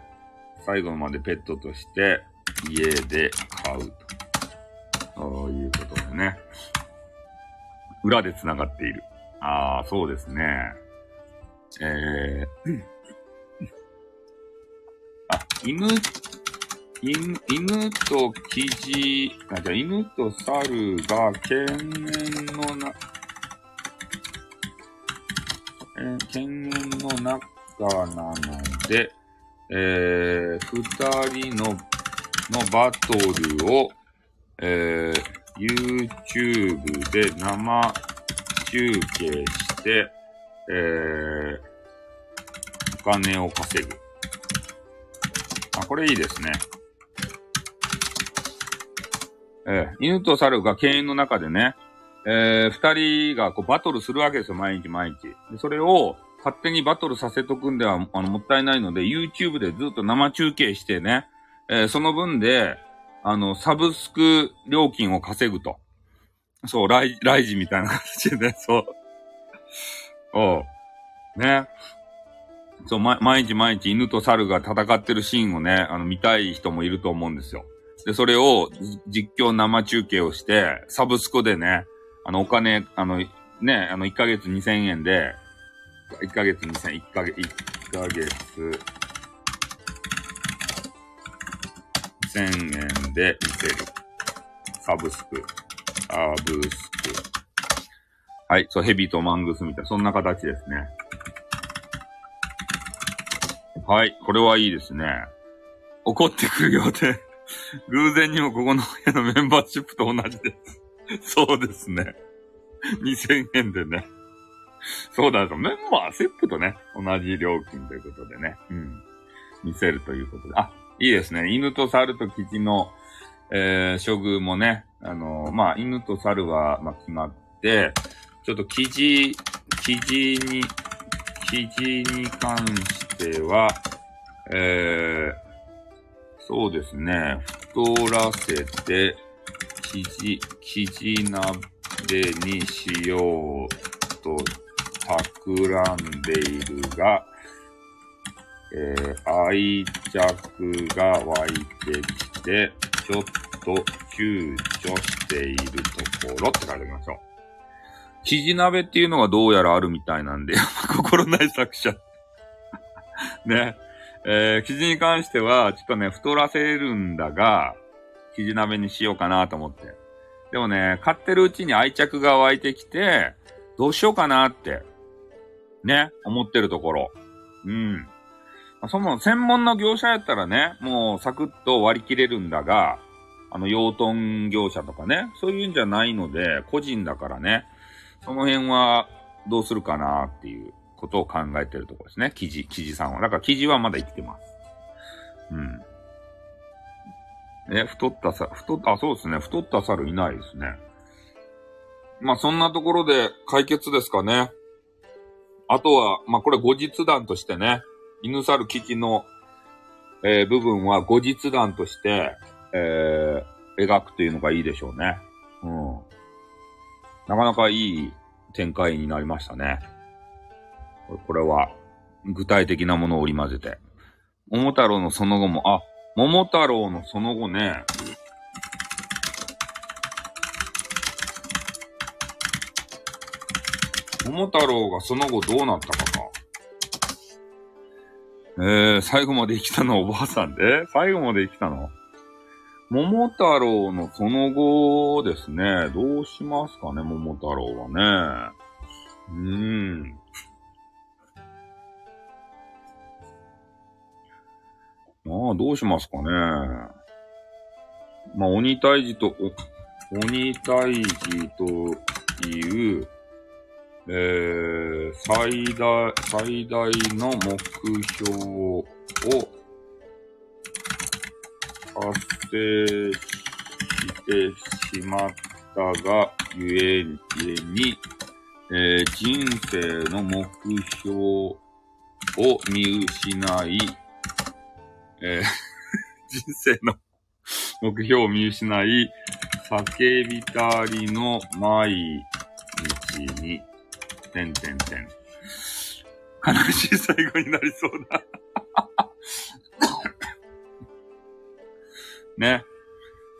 最後までペットとして家で飼うと。そういうことでね。裏で繋がっている。ああ、そうですね。えー、あ、犬、犬、犬とキジ、あ、じゃ犬と猿が犬猿のな、えー、犬猿の中なので、えー、二人の、のバトルを、えー、YouTube で生中継して、えー、お金を稼ぐ。あ、これいいですね。えー、犬と猿が犬猿の中でね、えー、二人がこうバトルするわけですよ、毎日毎日。でそれを勝手にバトルさせとくんではあのもったいないので、YouTube でずっと生中継してね、えー、その分で、あの、サブスク料金を稼ぐと。そう、ライ、ライジみたいな形でね、そう。おう。ね。そう、ま、毎日毎日犬と猿が戦ってるシーンをね、あの、見たい人もいると思うんですよ。で、それを実況生中継をして、サブスクでね、あの、お金、あの、ね、あの、1ヶ月2000円で、1ヶ月2000、1ヶ月、1ヶ月、1000円で見せる。サブスク。サブスク。はい。そう、ヘビとマングスみたいな、そんな形ですね。はい。これはいいですね。怒ってくるようで、偶然にもここの部屋のメンバーシップと同じです。そうですね。2000円でね。そうだ、メンバーシップとね、同じ料金ということでね。うん。見せるということで。あ、いいですね。犬と猿とキジの、えー、処遇もね、あのー、まあ、犬と猿は、まあ、決まって、ちょっとキジ、キジに、キジに関しては、えー、そうですね、太らせて、生地、生地鍋にしようと企んでいるが、えー、愛着が湧いてきて、ちょっと躊躇しているところって書いておきましょう。生地鍋っていうのがどうやらあるみたいなんで、心ない作者ね。えー、生地に関しては、ちょっとね、太らせるんだが、生地鍋にしようかなと思って。でもね、買ってるうちに愛着が湧いてきて、どうしようかなって、ね、思ってるところ。うん。その専門の業者やったらね、もうサクッと割り切れるんだが、あの、養豚業者とかね、そういうんじゃないので、個人だからね、その辺はどうするかなっていうことを考えてるところですね。記事、記事さんは。だから記事はまだ生きてます。うん。え、太ったさ、太った、あ、そうですね。太った猿いないですね。まあ、そんなところで解決ですかね。あとは、まあ、これ後日談としてね、犬猿基地の、えー、部分は後日談として、えー、描くというのがいいでしょうね。うん。なかなかいい展開になりましたね。これは、具体的なものを織り交ぜて。桃太郎のその後も、あ、桃太郎のその後ね、桃太郎がその後どうなったかか。えー、最後まで生きたのおばあさんで？最後まで生きたの？桃太郎のその後ですね、どうしますかね、桃太郎はね。うーん。ああ、どうしますかね。まあ、鬼退治と、鬼退治という、えー、最大、最大の目標を達成してしまったが、ゆえに、えー、人生の目標を見失い、えー、人生の目標を見失い、叫びたりの毎日に、てんてんてん。悲しい最後になりそうだ ね。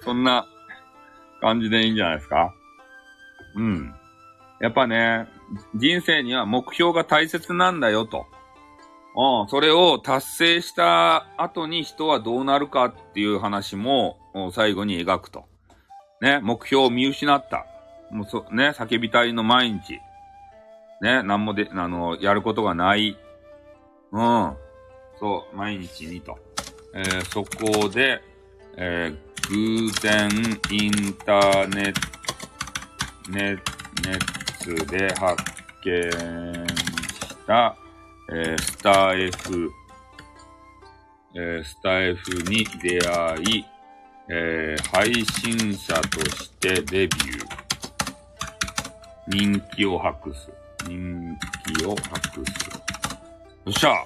そんな感じでいいんじゃないですか？うん。やっぱね、人生には目標が大切なんだよと。うん、それを達成した後に人はどうなるかっていう話も最後に描くと。ね、目標を見失った。もうそ、ね、叫びたいの毎日。ね、なんもで、あの、やることがない。うん。そう、毎日にと。えー、そこで、えー、偶然インターネット、ネットで発見した、えー、スタイフ、えー、スタイフに出会い、えー、配信者としてデビュー。人気を博す。人気を博す。よっしゃ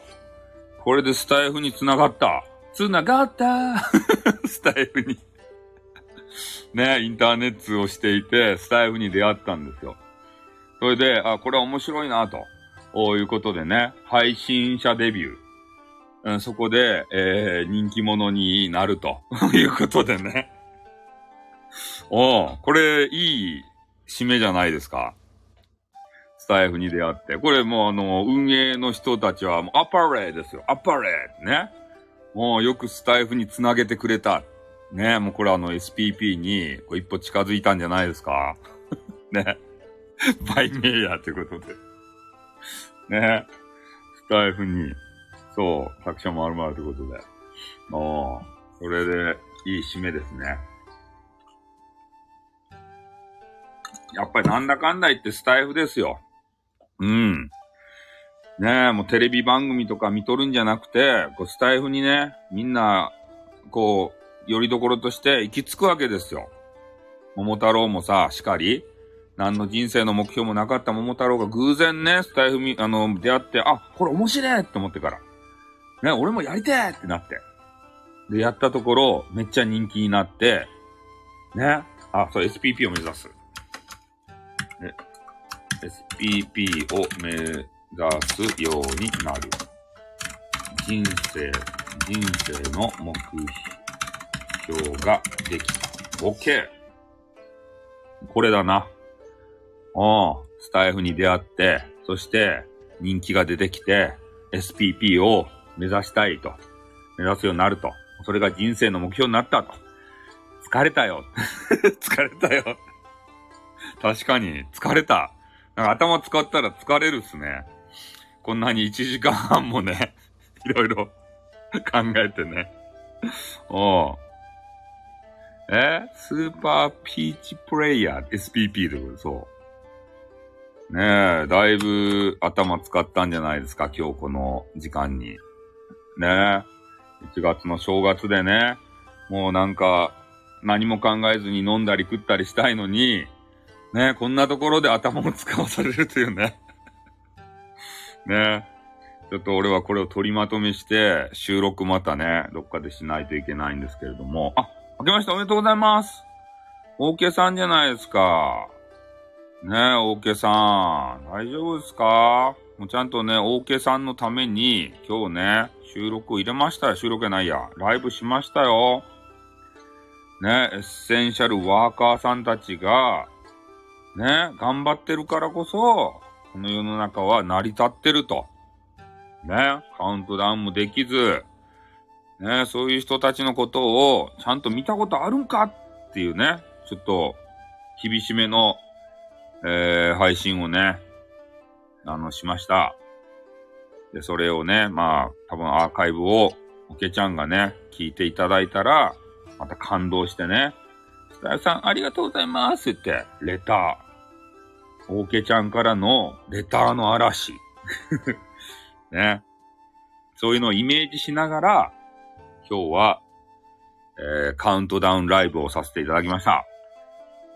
これでスタイフに繋がった繋がった スタイフにね、インターネットをしていて、スタイフに出会ったんですよ。それで、あ、これは面白いなと。ういうことでね、配信者デビュー。うん、そこで、えー、人気者になると いうことでね。おこれ、いい締めじゃないですか。スタイフに出会って。これもうあの、運営の人たちはもう、アパレーですよ。アパレーね。もうよくスタイフにつなげてくれた。ね。もうこれあの SPP にこう一歩近づいたんじゃないですか。ね。バイメイヤーということで。ね。スタイフに、そう、作者もあるまるということで。おそれで、いい締めですね。やっぱりなんだかんだ言ってスタイフですよ。うん。ねえ、もうテレビ番組とか見とるんじゃなくて、こうスタイフにね、みんな、こう、よりどころとして行き着くわけですよ。桃太郎もさ、しかり、何の人生の目標もなかった桃太郎が偶然ね、スタイフみ、あの、出会って、あ、これ面白いって思ってから。ね、俺もやりてえってなって。で、やったところ、めっちゃ人気になって、ね。あ、そう、SPP を目指す。ね、SPP を目指すようになる。人生、人生の目標ができた。OK! これだな。うん。スタイフに出会って、そして人気が出てきて、SPP を目指したいと。目指すようになると。それが人生の目標になったと。疲れたよ。疲れたよ。確かに、疲れた。なんか頭使ったら疲れるっすね。こんなに1時間半もね、いろいろ 考えてね。おう。え？スーパーピーチプレイヤー SPP でそう。ねえ、だいぶ頭使ったんじゃないですか、今日この時間に。ねえ、1月の正月でね、もうなんか何も考えずに飲んだり食ったりしたいのに、ねえこんなところで頭を使わされるというね。ねえちょっと俺はこれを取りまとめして、収録またね、どっかでしないといけないんですけれども。あ、明けましておめでとうございます。オーケーさんじゃないですか。ねえ、オーケーさん。大丈夫ですか？もうちゃんとね、オーケーさんのために、今日ね、収録入れましたよ。収録やないや。ライブしましたよ。ね、エッセンシャルワーカーさんたちが、ね、頑張ってるからこそ、この世の中は成り立ってると。ね、カウントダウンもできず、ね、そういう人たちのことをちゃんと見たことあるんかっていうね、ちょっと厳しめの、えー、配信をね、あの、しました。で、それをね、まあ、多分アーカイブを、おけちゃんがね、聞いていただいたら、また感動してね、スタイフさんありがとうございますって、レター。オーケちゃんからのレターの嵐。ね。そういうのをイメージしながら、今日は、えー、カウントダウンライブをさせていただきました。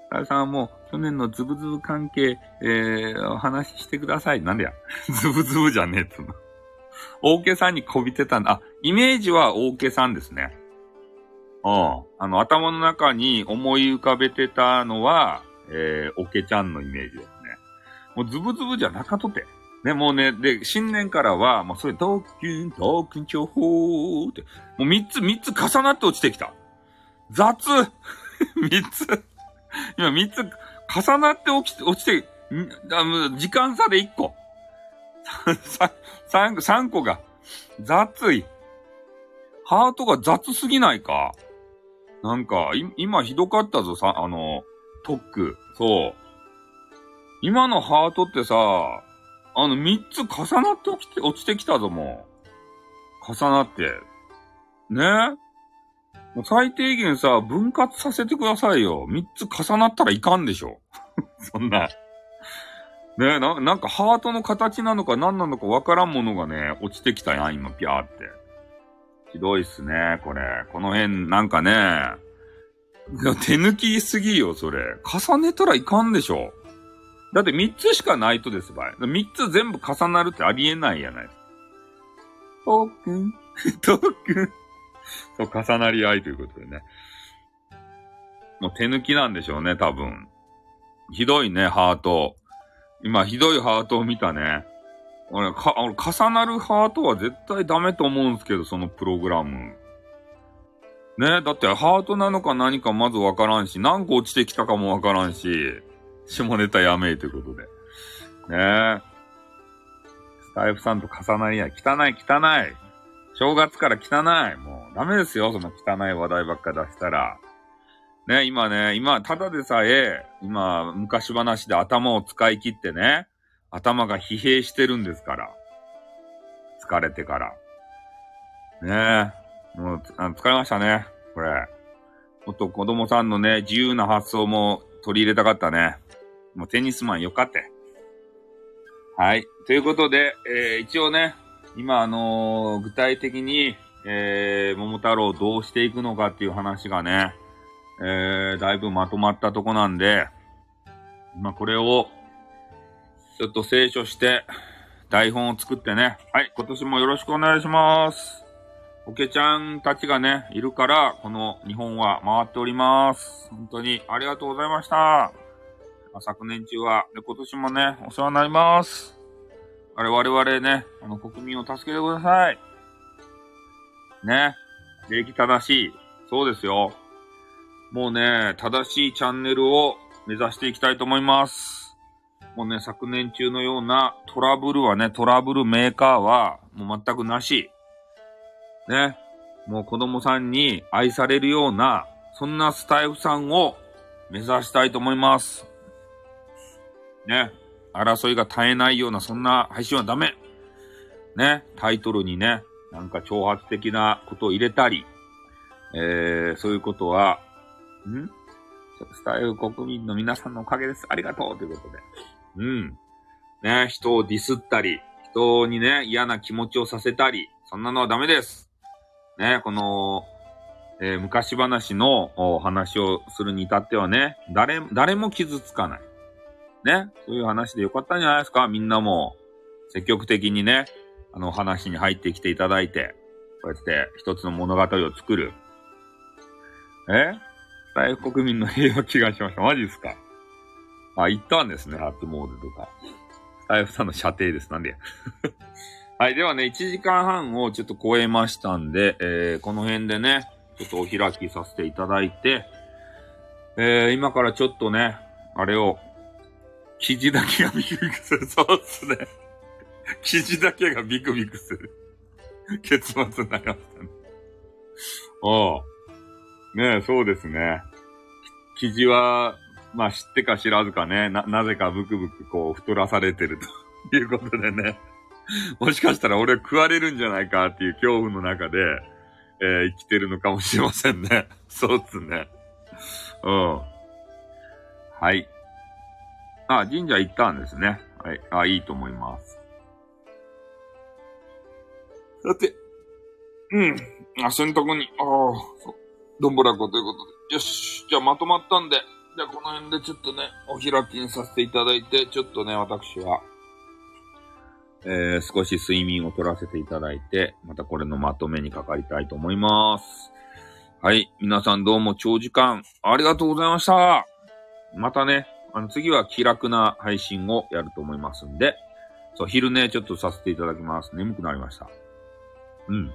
スタイフさんはもう去年のズブズブ関係、えー、お話ししてください。なんでや ズブズブじゃねえっつうの。オーケさんにこびてたんだ。あ、イメージはオーケさんですね。うん。あの、頭の中に思い浮かべてたのは、えー、オケちゃんのイメージですね。もうズブズブじゃなかとて。ね、もうね、で、新年からは、もうそれ、トークン、トークン情報って、もう三つ、三つ重なって落ちてきた。雑 三つ今三つ重なって落ちて、落ちて、ん時間差で一個。三、三個が雑い。ハートが雑すぎないかなんか、今ひどかったぞ、さ、あの、トック。そう。今のハートってさ、あの、三つ重なって落ちて、落ちてきたぞ、もう。重なって。ね？もう最低限さ、分割させてくださいよ。三つ重なったらいかんでしょ。そんな。ねな、なんかハートの形なのか何なのかわからんものがね、落ちてきたやん、今、ぴゃーって。ひどいっすね、これ。この辺、なんかね、手抜きすぎよ、それ。重ねたらいかんでしょ。だって3つしかないとですばい。3つ全部重なるってありえないやない。トークン、トークン。そう、重なり合いということでね。もう手抜きなんでしょうね、多分。ひどいね、ハート。今、ひどいハートを見たね。俺、か、俺、重なるハートは絶対ダメと思うんですけど、そのプログラム。ねだってハートなのか何かまずわからんし、何個落ちてきたかもわからんし、下ネタやめいということで。ねスタイフさんと重なりや、汚い汚い。正月から汚い。もうダメですよ、その汚い話題ばっか出したら。ね、今ね、今、ただでさえ、今、昔話で頭を使い切ってね、頭が疲弊してるんですから。疲れてから。ねえ。もう、疲れましたね。これ。もっと子供さんのね、自由な発想も取り入れたかったね。もうテニスマンよかって。はい。ということで、えー、一応ね、今あのー、具体的に、えー、桃太郎どうしていくのかっていう話がね、えー、だいぶまとまったとこなんで、まあ、これを、ちょっと聖書して、台本を作ってね、はい、今年もよろしくお願いします。おけちゃんたちがね、いるから、この日本は回っております。本当にありがとうございました。昨年中は、で、今年もね、お世話になります。あれ、我々ね、あの、国民を助けてください。ね。礼儀正しい。そうですよ。もうね、正しいチャンネルを目指していきたいと思います。もうね、昨年中のようなトラブルはね、トラブルメーカーはもう全くなし。ね。もう子供さんに愛されるような、そんなスタイフさんを目指したいと思います。ね。争いが絶えないような、そんな配信はダメ。ね。タイトルにね、なんか挑発的なことを入れたり、えー、そういうことは、ん？スタイル国民の皆さんのおかげです。ありがとうということで。うん。ね、人をディスったり、人にね、嫌な気持ちをさせたり、そんなのはダメです。ね、この、えー、昔話のお話をするに至ってはね、誰、誰も傷つかない。ね、そういう話でよかったんじゃないですか？みんなも、積極的にね、あの話に入ってきていただいて、こうやって一つの物語を作る。え？大国民の平和祈願しました。マジですか？あ、行ったんですね、初詣とか。大夫さんの射程です。なんで はい。ではね、1時間半をちょっと超えましたんで、えー、この辺でね、ちょっとお開きさせていただいて、えー、今からちょっとね、あれを、記事だけがビクビクする。そうっすね。記事だけがビクビクする。結末になりましたね。ああ。ねえ、そうですね。記事は、まあ知ってか知らずかね、な、なぜかブクブクこう太らされてるということでね。もしかしたら俺食われるんじゃないかっていう恐怖の中で、えー、生きてるのかもしれませんね。そうっすね。うん。はい。あ、神社行ったんですね。はい。あ、いいと思います。さて、うん。あ、洗濯に、ああ、そう。どんぶらこということで。よし。じゃあまとまったんで。じゃあこの辺でちょっとね、お開きにさせていただいて、ちょっとね、私は、えー、少し睡眠を取らせていただいて、またこれのまとめにかかりたいと思います。はい。皆さんどうも長時間ありがとうございました。またね、あの次は気楽な配信をやると思いますんで、そう、昼寝ちょっとさせていただきます。眠くなりました。うん。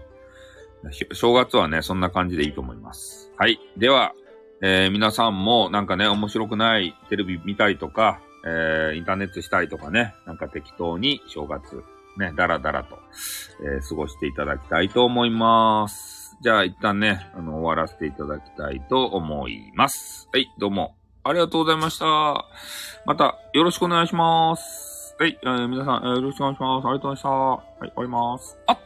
正月はね、そんな感じでいいと思います。はい。では、えー、皆さんもなんかね、面白くないテレビ見たりとか、えー、インターネットしたりとかね、なんか適当に正月、ね、だらだらと、えー、過ごしていただきたいと思います。じゃあ一旦ね、あの、終わらせていただきたいと思います。はい、どうもありがとうございました。またよろしくお願いします。はい、えー、皆さん、えー、よろしくお願いします。ありがとうございました。はい、終わります。あっ、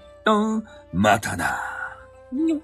またな。にょ